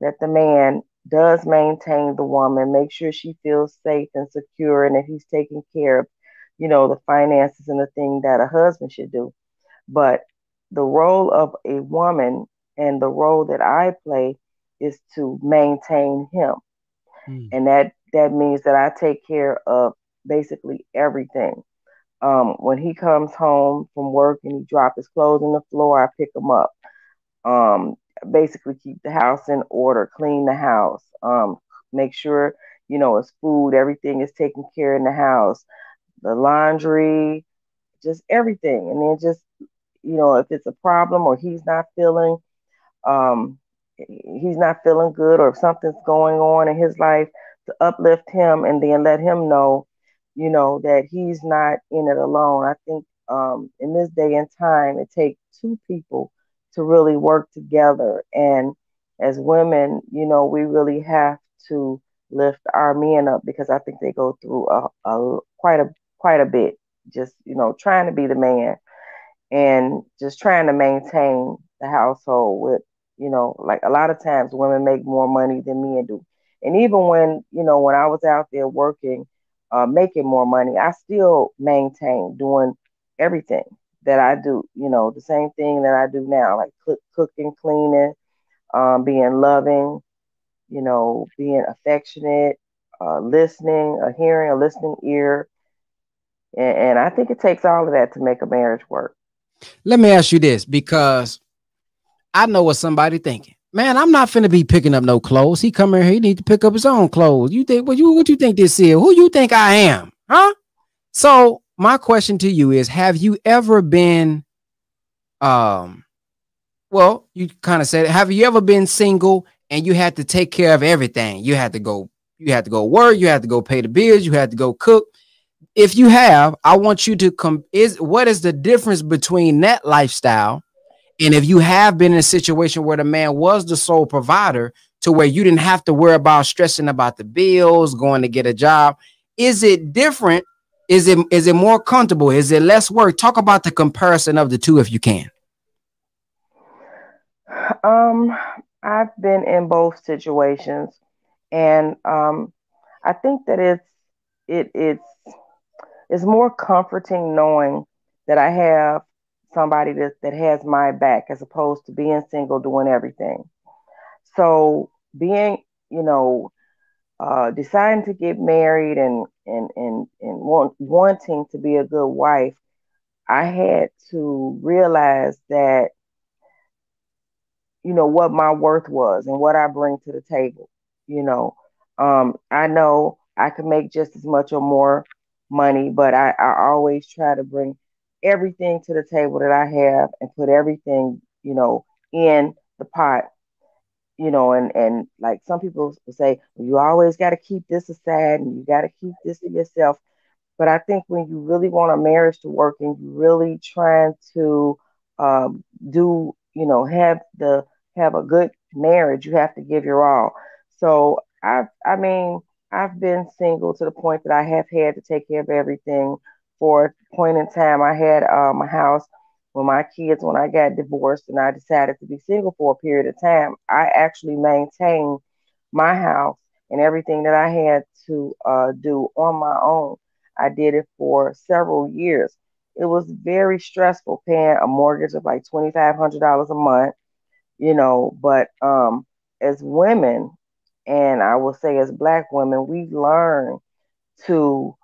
that the man does maintain the woman, make sure she feels safe and secure, and that he's taking care of, you know, the finances and the thing that a husband should do. But the role of a woman and the role that I play is to maintain him. Mm. And that that means that I take care of basically everything. Um, when he comes home from work and he drops his clothes on the floor, I pick him up. Um, basically keep the house in order, clean the house, um, make sure you know it's food, everything is taken care in the house, the laundry, just everything, and then just you know if it's a problem or he's not feeling, um, he's not feeling good or if something's going on in his life, to uplift him and then let him know, you know that he's not in it alone. I think um, in this day and time, it takes two people to really work together. And as women, you know, we really have to lift our men up because I think they go through a, a quite a quite a bit. Just you know, trying to be the man and just trying to maintain the household with you know, like a lot of times women make more money than men do. And even when you know when I was out there working, uh, making more money, I still maintain doing everything that I do, you know, the same thing that I do now, like cook, cooking, cleaning, um, being loving, you know, being affectionate, uh, listening, a hearing, a listening ear. And, and I think it takes all of that to make a marriage work. Let me ask you this because I know what somebody thinking. Man, I'm not finna be picking up no clothes. He come in here, he need to pick up his own clothes. You think what you what you think this is? Who you think I am? Huh? So my question to you is have you ever been um well you kind of said have you ever been single and you had to take care of everything you had to go you had to go work you had to go pay the bills you had to go cook if you have i want you to come is what is the difference between that lifestyle and if you have been in a situation where the man was the sole provider to where you didn't have to worry about stressing about the bills going to get a job is it different is it is it more comfortable? Is it less work? Talk about the comparison of the two if you can. Um, I've been in both situations, and um, I think that it's it it's it's more comforting knowing that I have somebody that, that has my back as opposed to being single doing everything. So being, you know, uh, deciding to get married and and and and want, wanting to be a good wife, I had to realize that you know what my worth was and what I bring to the table. You know, um, I know I can make just as much or more money, but I, I always try to bring everything to the table that I have and put everything, you know, in the pot you know, and and like some people will say, you always got to keep this aside and you got to keep this to yourself. But I think when you really want a marriage to work and you really trying to um, do, you know, have the have a good marriage, you have to give your all. So I, I mean, I've been single to the point that I have had to take care of everything. For a point in time, I had um, a house with my kids, when I got divorced and I decided to be single for a period of time, I actually maintained my house and everything that I had to uh, do on my own. I did it for several years. it was very stressful paying a mortgage of like twenty five hundred dollars a month, you know. But um, as women, and I will say as black women, we learn to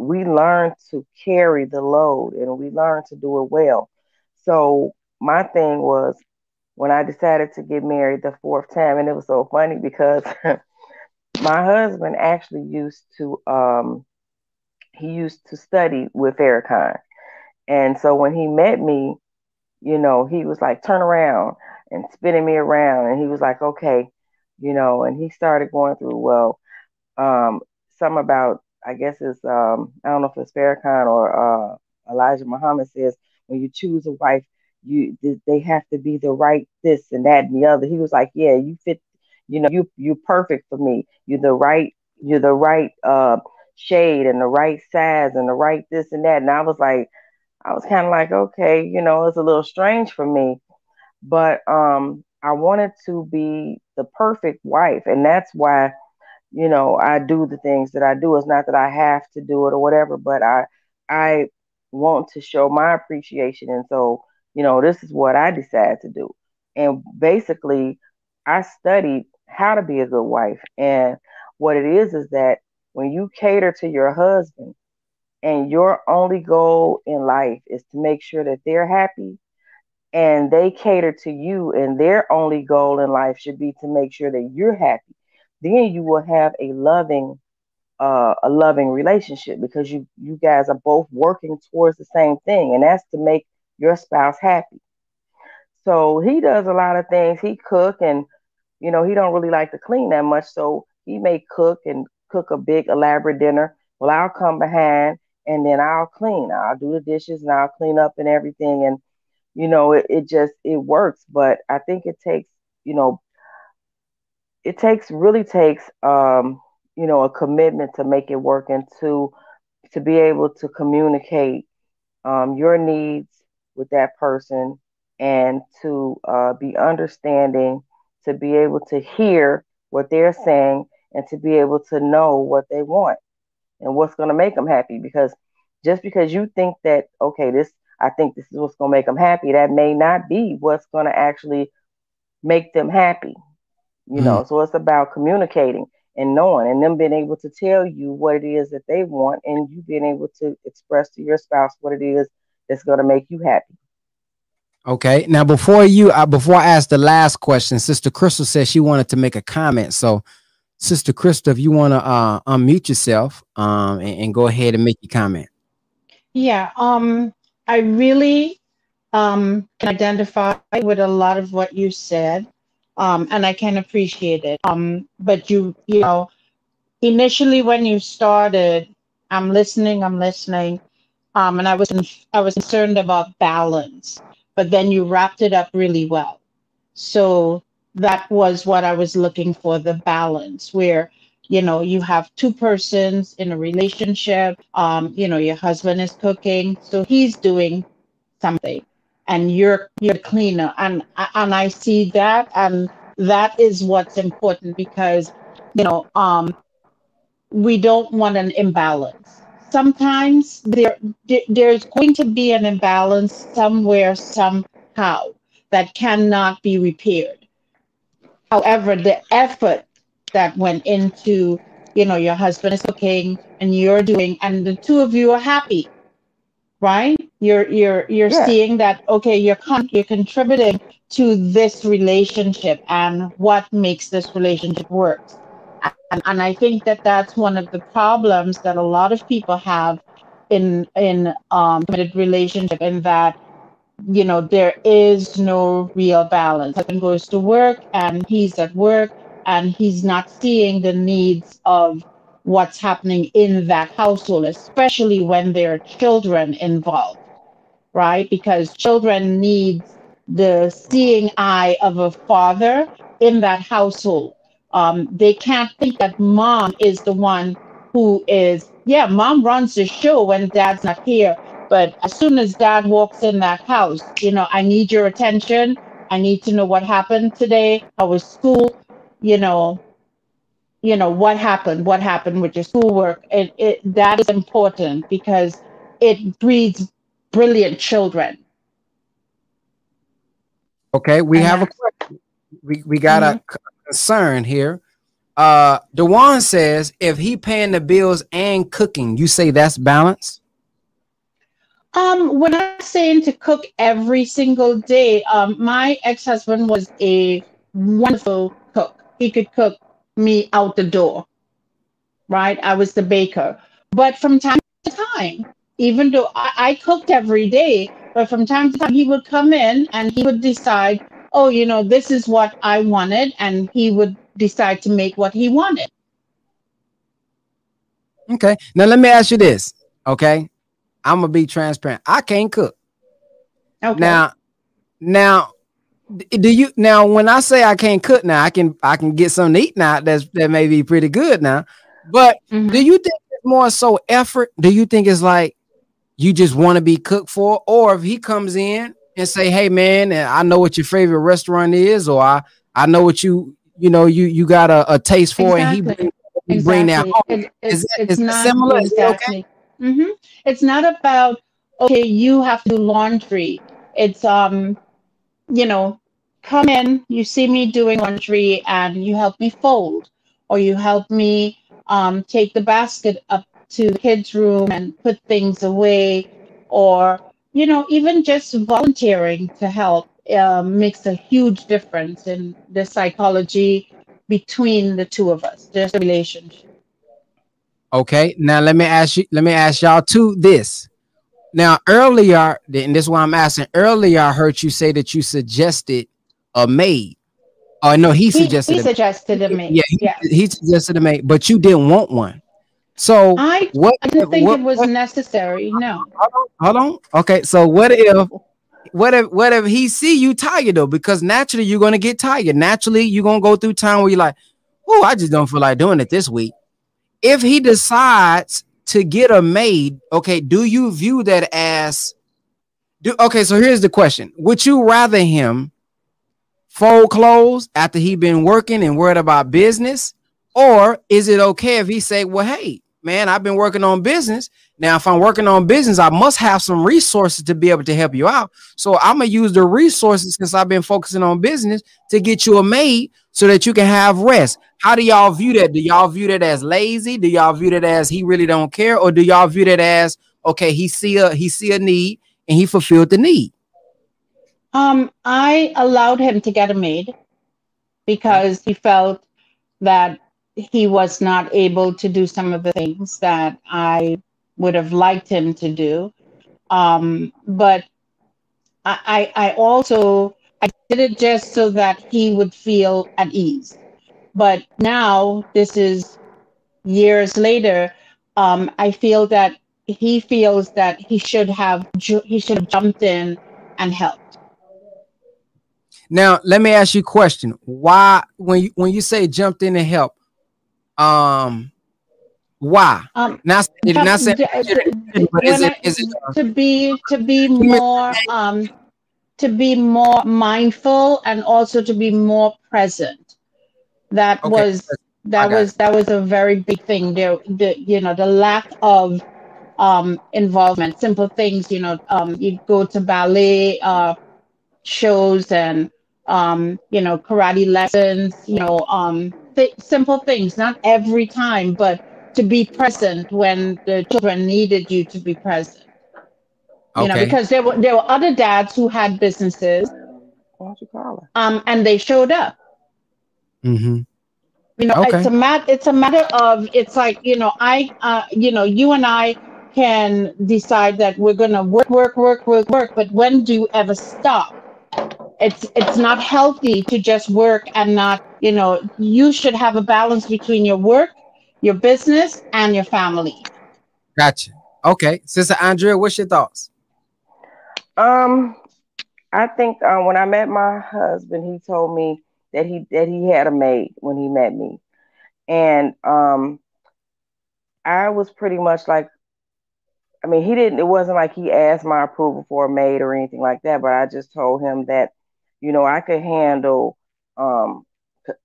we learn to carry the load and we learn to do it well. So my thing was when I decided to get married the fourth time, and it was so funny because (laughs) my husband actually used to um he used to study with Farrakhan. And so when he met me, you know, he was like, turn around and spinning me around. And he was like, okay, you know, and he started going through, well, um, some about, I guess it's, um, I don't know if it's Farrakhan or uh, Elijah Muhammad says, when you choose a wife, you they have to be the right this and that and the other. He was like, yeah, you fit, you know, you you perfect for me. You're the right, you're the right uh, shade and the right size and the right this and that. And I was like, I was kind of like, okay, you know, it's a little strange for me, but um, I wanted to be the perfect wife, and that's why, you know, I do the things that I do. It's not that I have to do it or whatever, but I I want to show my appreciation, and so you know, this is what I decided to do. And basically, I studied how to be a good wife, and what it is is that when you cater to your husband and your only goal in life is to make sure that they're happy and they cater to you and their only goal in life should be to make sure that you're happy then you will have a loving uh, a loving relationship because you you guys are both working towards the same thing and that's to make your spouse happy so he does a lot of things he cook and you know he don't really like to clean that much so he may cook and cook a big elaborate dinner well i'll come behind and then I'll clean. I'll do the dishes and I'll clean up and everything. And you know, it, it just it works. But I think it takes, you know, it takes really takes um, you know, a commitment to make it work and to to be able to communicate um, your needs with that person and to uh, be understanding, to be able to hear what they're saying and to be able to know what they want and what's going to make them happy. Because just because you think that okay this i think this is what's going to make them happy that may not be what's going to actually make them happy you mm. know so it's about communicating and knowing and them being able to tell you what it is that they want and you being able to express to your spouse what it is that's going to make you happy okay now before you uh, before i ask the last question sister crystal said she wanted to make a comment so Sister crystal if you want to uh, unmute yourself um, and, and, go ahead and make your comment. Yeah, um, I really um, can identify with a lot of what you said, um, and I can appreciate it. Um, but you, you know, initially when you started, I'm listening, I'm listening, um, and I was I was concerned about balance, but then you wrapped it up really well. So that was what I was looking for the balance where you know you have two persons in a relationship um you know your husband is cooking so he's doing something and you're you're cleaner. And and I see that and that is what's important because you know um we don't want an imbalance. Sometimes there there's going to be an imbalance somewhere somehow that cannot be repaired. However, the effort that went into, you know, your husband is cooking and you're doing, and the two of you are happy, right? You're you're you're yeah. seeing that okay, you're con- you're contributing to this relationship and what makes this relationship work. And, and I think that that's one of the problems that a lot of people have in in um committed relationship in that you know, there is no real balance. Husband goes to work and he's at work and he's not seeing the needs of what's happening in that household, especially when there are children involved, right? Because children need the seeing eye of a father in that household. Um, they can't think that mom is the one who is, yeah, mom runs the show when dad's not here, but as soon as dad walks in that house, you know, I need your attention. I need to know what happened today. How was school? You know, you know what happened. What happened with your schoolwork? It, it that is important because it breeds brilliant children. Okay, we And have a question. We we got Mhm. a concern here. Uh Dewan says if he paying the bills and cooking, you say that's balance? Um, when I'm saying to cook every single day, um, my ex-husband was a wonderful cook. He could cook me out the door, right? I was the baker. But from time to time, even though I, I cooked every day, but from time to time he would come in and he would decide, oh, you know, this is what I wanted, and he would decide to make what he wanted. Okay. Now let me ask you this. Okay. I'm gonna be transparent. I can't cook. Okay. Now, now, do you now when I say I can't cook now, I can I can get something to eat now that's that may be pretty good now. But Mm-hmm. do you think it's more so effort? Do you think it's like you just want to be cooked for, or if he comes in and say, "Hey, man, I know what your favorite restaurant is," or "I I know what you you know you you got a, a taste for," and he bring, he bring that Exactly. home. It- Is it- that- it's is not similar? Is that okay? exactly. hmm It's not about okay, you have to do laundry. It's um, you know, come in, you see me doing laundry, and you help me fold, or you help me um take the basket up to the kids' room and put things away, or you know, even just volunteering to help um, makes a huge difference in the psychology between the two of us, just a relationship. Okay, now let me ask you, let me ask y'all too this. Now, earlier, and this is why I'm asking, earlier I heard you say that you suggested a maid. Oh no, he He, suggested he a suggested a maid. Yeah, he, yeah. he suggested a maid, but you didn't want one. So I, what I didn't think what, it was what- necessary. No. hold on. Okay, so what if what if what if he see you tired though? Because naturally you're gonna get tired. Naturally, you're gonna go through time where you're like, oh, I just don't feel like doing it this week. If he decides to get a maid, okay, do you view that as do okay? So here's the question: Would you rather him fold clothes after he been working and worried about business, or is it okay if he say, "Well, hey, man, I've been working on business. Now, if I'm working on business, I must have some resources to be able to help you out. So I'm gonna use the resources since I've been focusing on business to get you a maid so that you can have rest. How do y'all view that? Do y'all view that as lazy? Do y'all view that as he really don't care, or do y'all view that as okay, he see a he see a need and he fulfilled the need? Um, I allowed him to get a maid because he felt that he was not able to do some of the things that I would have liked him to do. Um, but I, I, also I did it just so that he would feel at ease. But now this is years later. Um, I feel that he feels that he should have he should have jumped in and helped. Now, let me ask you a question. Why, when you when you say jumped in and help, um, why? Um, not Jump- not saying, d- d- but is when it I- is it uh, to be to be more um to be more mindful and also to be more present. That Okay, was that was that was a very big thing. There the you know the lack of um involvement. Simple things you know um you go to ballet uh shows and um you know karate lessons you know um th- simple things not every time but to be present when the children needed you to be present Okay. you know because there were there were other dads who had businesses Why you call her? um and they showed up mm-hmm. you know Okay. it's a mat it's a matter of it's like you know i uh you know you and i can decide that we're gonna work work work work work but when do you ever stop it's it's not healthy to just work and not you know you should have a balance between your work your business and your family Gotcha. Okay, Sister Andrea, what's your thoughts? Um, I think uh, when I met my husband, he told me that he that he had a maid when he met me, and um, I was pretty much like, I mean, he didn't. It wasn't like he asked my approval for a maid or anything like that. But I just told him that, you know, I could handle um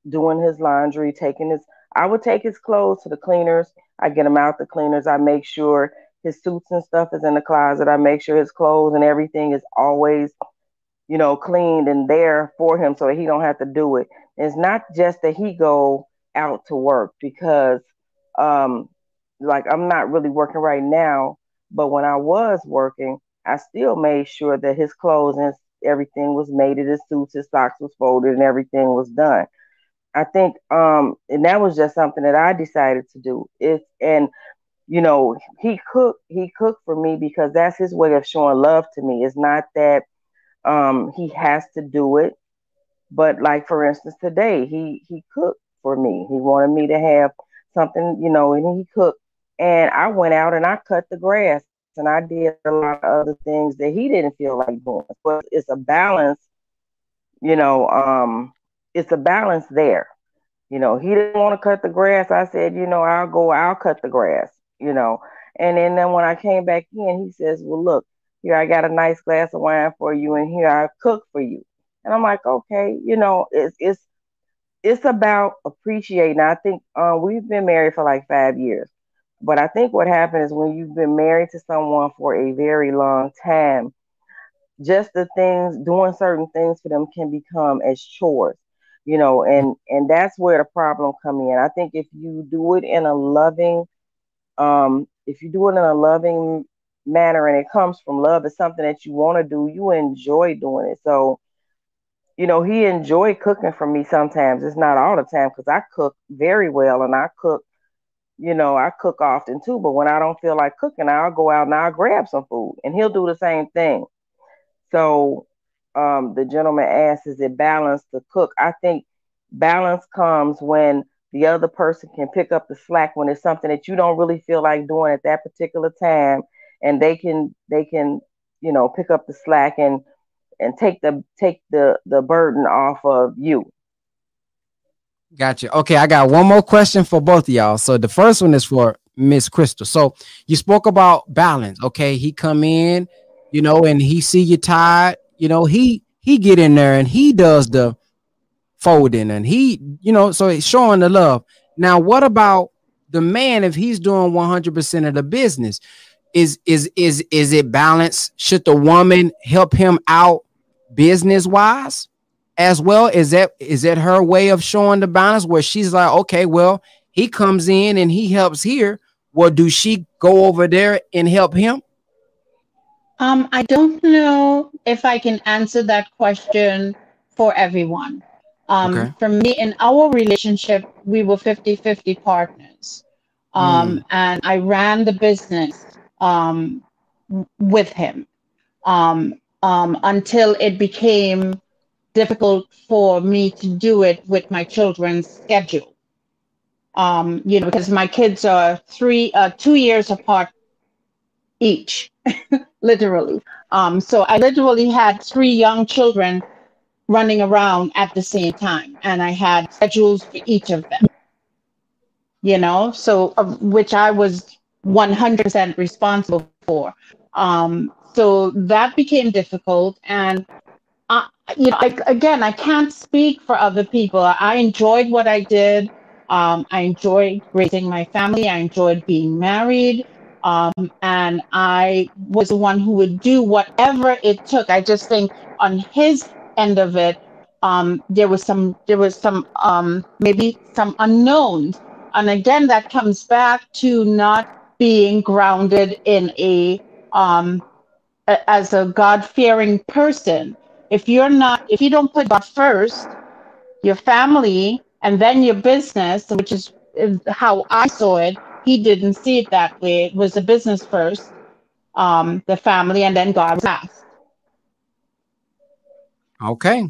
doing his laundry, taking his. I would take his clothes to the cleaners. I get him out the cleaners. I make sure his suits and stuff is in the closet. I make sure his clothes and everything is always, you know, cleaned and there for him so he don't have to do it. It's not just that he go out to work because um like I'm not really working right now, but when I was working, I still made sure that his clothes and everything was made, his suits, his socks was folded, and everything was done. I think, um, and that was just something that I decided to do. It and you know he cooked he cooked for me because that's his way of showing love to me. It's not that um, he has to do it, but like for instance today he he cooked for me. He wanted me to have something, you know, and he cooked, and I went out and I cut the grass and I did a lot of other things that he didn't feel like doing. But it's a balance, you know. Um, it's a balance there. You know, he didn't want to cut the grass. I said, you know, I'll go, I'll cut the grass, you know. And then, then when I came back in, he says, Well, look, here I got a nice glass of wine for you, and here I cook for you. And I'm like, okay, you know, it's it's it's about appreciating. I think uh, we've been married for like five years, but I think what happens when you've been married to someone for a very long time, just the things doing certain things for them can become as chores you know and and that's where the problem come in. I think if you do it in a loving um if you do it in a loving manner and it comes from love it's something that you want to do you enjoy doing it. So you know he enjoyed cooking for me sometimes. It's not all the time because i cook very well and i cook you know i cook often too but when i don't feel like cooking i'll go out and i'll grab some food and he'll do the same thing so um, the gentleman asked, is it balance to cook? I think balance comes when the other person can pick up the slack when it's something that you don't really feel like doing at that particular time, and they can they can you know pick up the slack and and take the take the the burden off of you. Gotcha. Okay, I got one more question for both of y'all. So the first one is for Miss Crystal. So you spoke about balance. Okay, he come in, you know, and he see you tired you know, he he get in there and he does the folding and he, you know, so it's showing the love. Now, what about the man if he's doing 100% of the business? Is is is is it balanced? Should the woman help him out business wise as well? Is that is that her way of showing the balance where she's like, okay, well, he comes in and he helps here. Well, do she go over there and help him? Um, I don't know if I can answer that question for everyone. Um, okay. For me, in our relationship, we were 50 50 partners. Um, mm. And I ran the business um, with him um, um, until it became difficult for me to do it with my children's schedule. Um, you know, because my kids are three, uh, two years apart each, (laughs) literally. Um, so I literally had three young children running around at the same time, and I had schedules for each of them. You know, so uh, which I was 100% responsible for. Um, so that became difficult, and I, you know, I, again, I can't speak for other people. I enjoyed what I did. Um, I enjoyed raising my family. I enjoyed being married. Um, and I was the one who would do whatever it took. I just think on his end of it, um, there was some, there was some, um, maybe some unknowns. And again, that comes back to not being grounded in a, um, a as a God-fearing person. If you're not, if you don't put God first, your family, and then your business, which is, how I saw it, he didn't see it that way. It was a business first, um, the family, and then God last. Okay.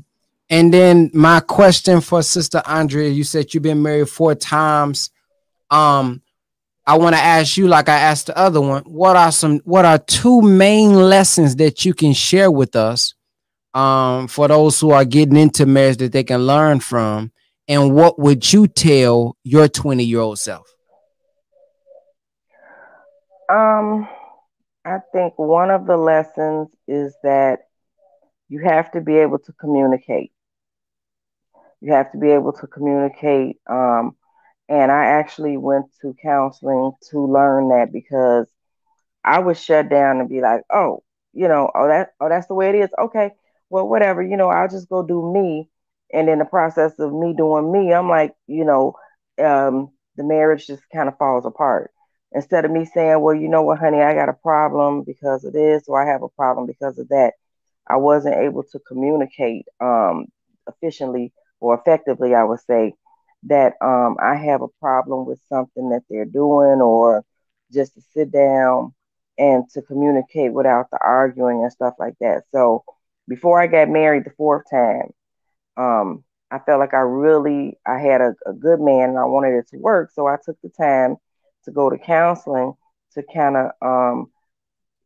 And then my question for Sister Andrea, you said you've been married four times. Um, I want to ask you, like I asked the other one, what are some what are two main lessons that you can share with us um for those who are getting into marriage that they can learn from? And what would you tell your 20 year old self? Um, I think one of the lessons is that you have to be able to communicate. You have to be able to communicate. Um, and I actually went to counseling to learn that because I would shut down and be like, oh, you know, oh that oh that's the way it is. Okay, well whatever, you know, I'll just go do me. And in the process of me doing me, I'm like, you know, um, the marriage just kind of falls apart. Instead of me saying, well, you know what, honey, I got a problem because of this, or I have a problem because of that, I wasn't able to communicate um, efficiently or effectively, I would say, that um, I have a problem with something that they're doing, or just to sit down and to communicate without the arguing and stuff like that. So before I got married the fourth time, um, I felt like I really I had a, a good man and I wanted it to work. So I took the time to go to counseling to kind of um,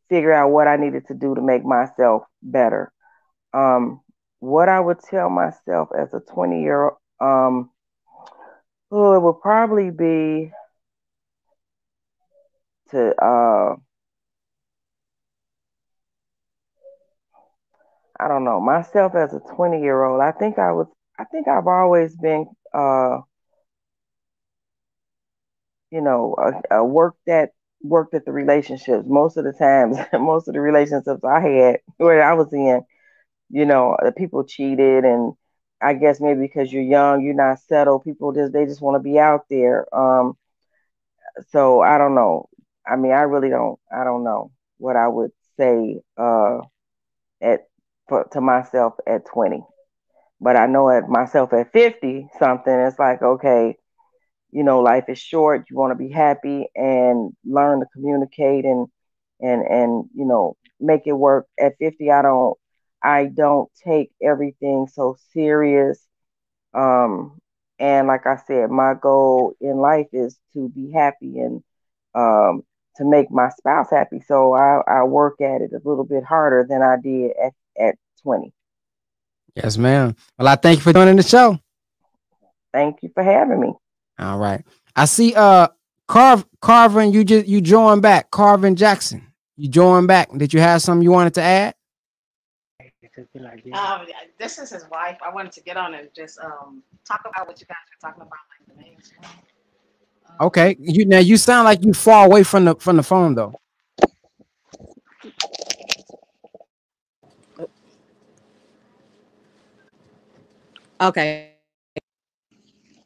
figure out what I needed to do to make myself better. Um, what I would tell myself as a 20 year old, um, oh, it would probably be to uh, I don't know myself as a 20 year old. I think I was I think I've always been uh, you know a, a work that worked at the relationships most of the times (laughs) most of the relationships I had where I was in you know the people cheated and I guess maybe because you're young you're not settled people just they just want to be out there um so I don't know I mean I really don't I don't know what I would say uh at for, to myself at 20 but I know at myself at 50 something it's like okay you know life is short you want to be happy and learn to communicate and and and you know make it work. At 50 i don't i don't take everything so serious. Um and like i said my goal in life is to be happy and um to make my spouse happy so i i work at it a little bit harder than i did at at 20 yes ma'am well i thank you for joining the show thank you for having me all right. I see uh Carv Carvin, you just you joined back. Carvin Jackson. You joined back. Did you have something you wanted to add? Um, this is his wife. I wanted to get on and just um talk about what you guys were talking about, like the names. Okay. You now you sound like you far away from the from the phone though. Okay.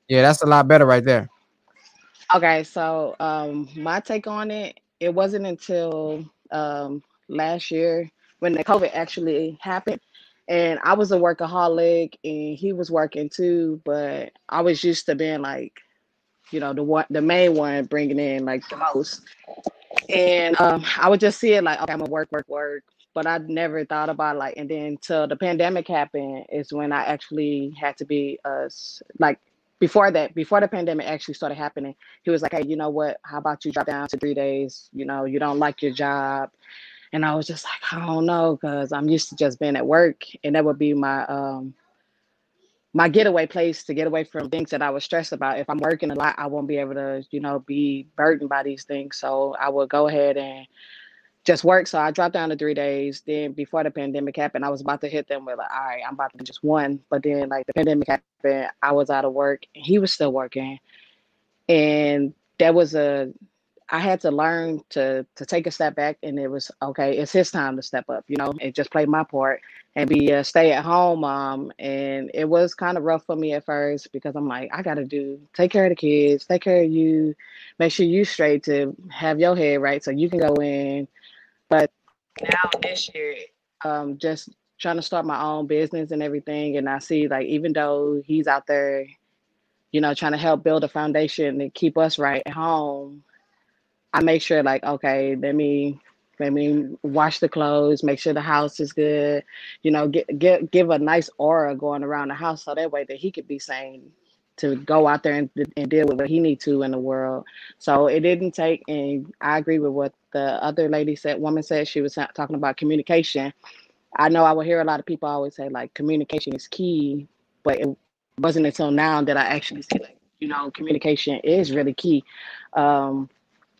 Yeah, that's a lot better right there. Okay, so um, my take on it, it wasn't until um, last year when the COVID actually happened, and I was a workaholic, and he was working too, but I was used to being like, you know, the one, the main one bringing in like the most, and um, I would just see it like, okay, I'm gonna work, work, work, but I never thought about like, and then till the pandemic happened is when I actually had to be uh like before that, before the pandemic actually started happening, he was like, Hey, you know what? How about you drop down to three days? You know, you don't like your job. And I was just like, I don't know, because I'm used to just being at work. And that would be my um my getaway place to get away from things that I was stressed about. If I'm working a lot, I won't be able to, you know, be burdened by these things. So I would go ahead and just work. So I dropped down to three days. Then before the pandemic happened, I was about to hit them with like, all right, I'm about to just one. But then like the pandemic happened, I was out of work and he was still working. And that was a I had to learn to to take a step back and it was okay, it's his time to step up, you know, and just play my part and be a stay at home mom. And it was kind of rough for me at first because I'm like, I gotta do take care of the kids, take care of you, make sure you straight to have your head right so you can go in but now this year, um, just trying to start my own business and everything, and I see like even though he's out there, you know, trying to help build a foundation and keep us right at home, I make sure like okay, let me let me wash the clothes, make sure the house is good, you know, get get give a nice aura going around the house so that way that he could be sane to go out there and, and deal with what he need to in the world. So it didn't take, and I agree with what the other lady said, woman said, she was talking about communication. I know I will hear a lot of people always say like communication is key, but it wasn't until now that I actually see like, you know, communication is really key. Um,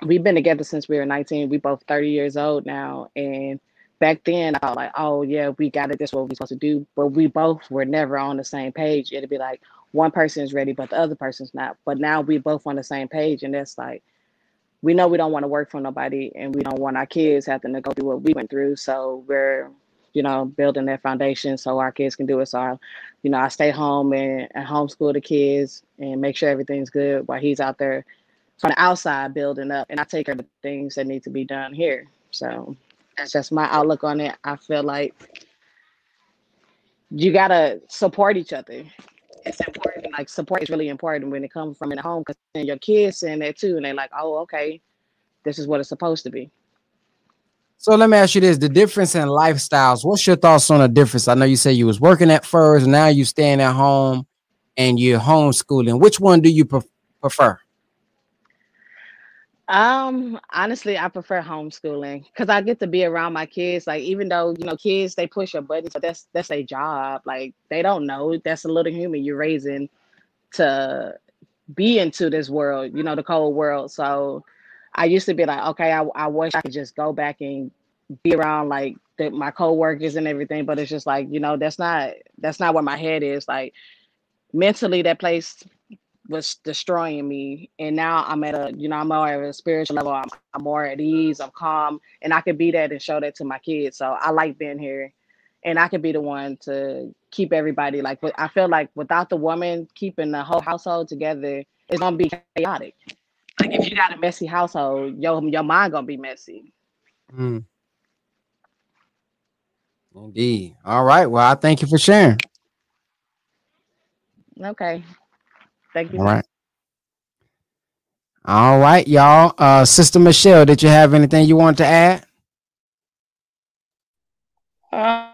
we've been together since we were 19. We both 30 years old now. And back then I was like, oh yeah, we got it. This what we're supposed to do. But we both were never on the same page. It'd be like, one person is ready, but the other person's not. But now we both on the same page, and that's like we know we don't want to work for nobody and we don't want our kids having to go through what we went through. So we're, you know, building that foundation so our kids can do it. So, I, you know, I stay home and, and homeschool the kids and make sure everything's good while he's out there from the outside building up. And I take care of the things that need to be done here. So that's just my outlook on it. I feel like you gotta support each other. It's important. Like support is really important when it comes from in the home because then your kids saying that too, and they're like, "Oh, okay, this is what it's supposed to be." So let me ask you this: the difference in lifestyles. What's your thoughts on the difference? I know you say you was working at first, now you staying at home, and you're homeschooling. Which one do you pre- prefer? Um, honestly, I prefer homeschooling because I get to be around my kids. Like, even though you know, kids they push your buttons, so that's that's their job. Like, they don't know that's a little human you're raising to be into this world, you know, the cold world. So, I used to be like, okay, I, I wish I could just go back and be around like the, my coworkers and everything, but it's just like, you know, that's not that's not where my head is. Like, mentally, that place was destroying me and now i'm at a you know i'm more at a spiritual level I'm, I'm more at ease i'm calm and i can be that and show that to my kids so i like being here and i can be the one to keep everybody like i feel like without the woman keeping the whole household together it's gonna be chaotic like if you got a messy household your, your mind gonna be messy Mm. Indeed. All right. Well, I thank you for sharing. okay thank you All right. All right, y'all. Uh, Sister Michelle, did you have anything you want to add? Uh,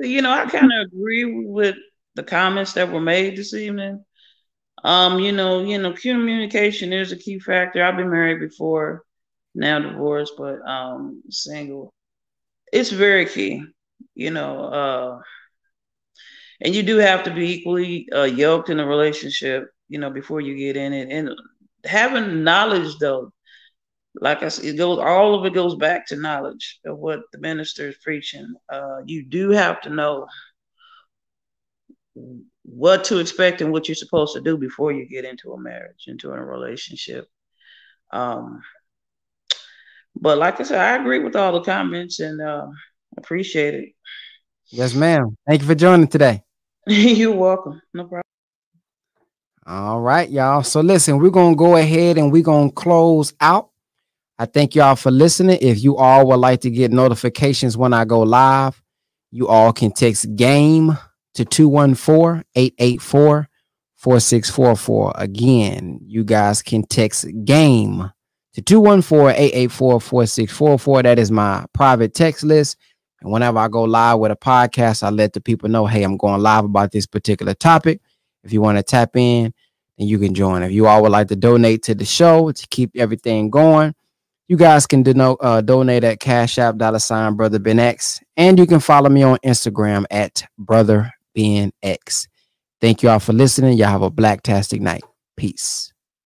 you know, I kind of agree with the comments that were made this evening. Um, you know, you know, communication is a key factor. I've been married before, now divorced, but um single. It's very key, you know, uh and you do have to be equally uh, yoked in a relationship, you know, before you get in it. And having knowledge though, like I said, it goes all of it goes back to knowledge of what the minister is preaching. Uh, you do have to know what to expect and what you're supposed to do before you get into a marriage, into a relationship. Um, but like I said, I agree with all the comments and uh, appreciate it. Yes, ma'am. Thank you for joining today. (laughs) You're welcome. No problem. All right, y'all. So listen, we're gonna go ahead and we're gonna close out. I thank y'all for listening. If you all would like to get notifications when I go live, you all can text game to 214-884-4644. Again, you guys can text game to 214-884-4644. That is my private text list. And whenever I go live with a podcast, I let the people know, hey, I'm going live about this particular topic. If you want to tap in, then you can join. If you all would like to donate to the show to keep everything going, you guys can deno- uh, donate at Cash App dollar sign Brother Ben X, and you can follow me on Instagram at Brother Ben X. Thank you all for listening. Y'all have a blacktastic night. Peace.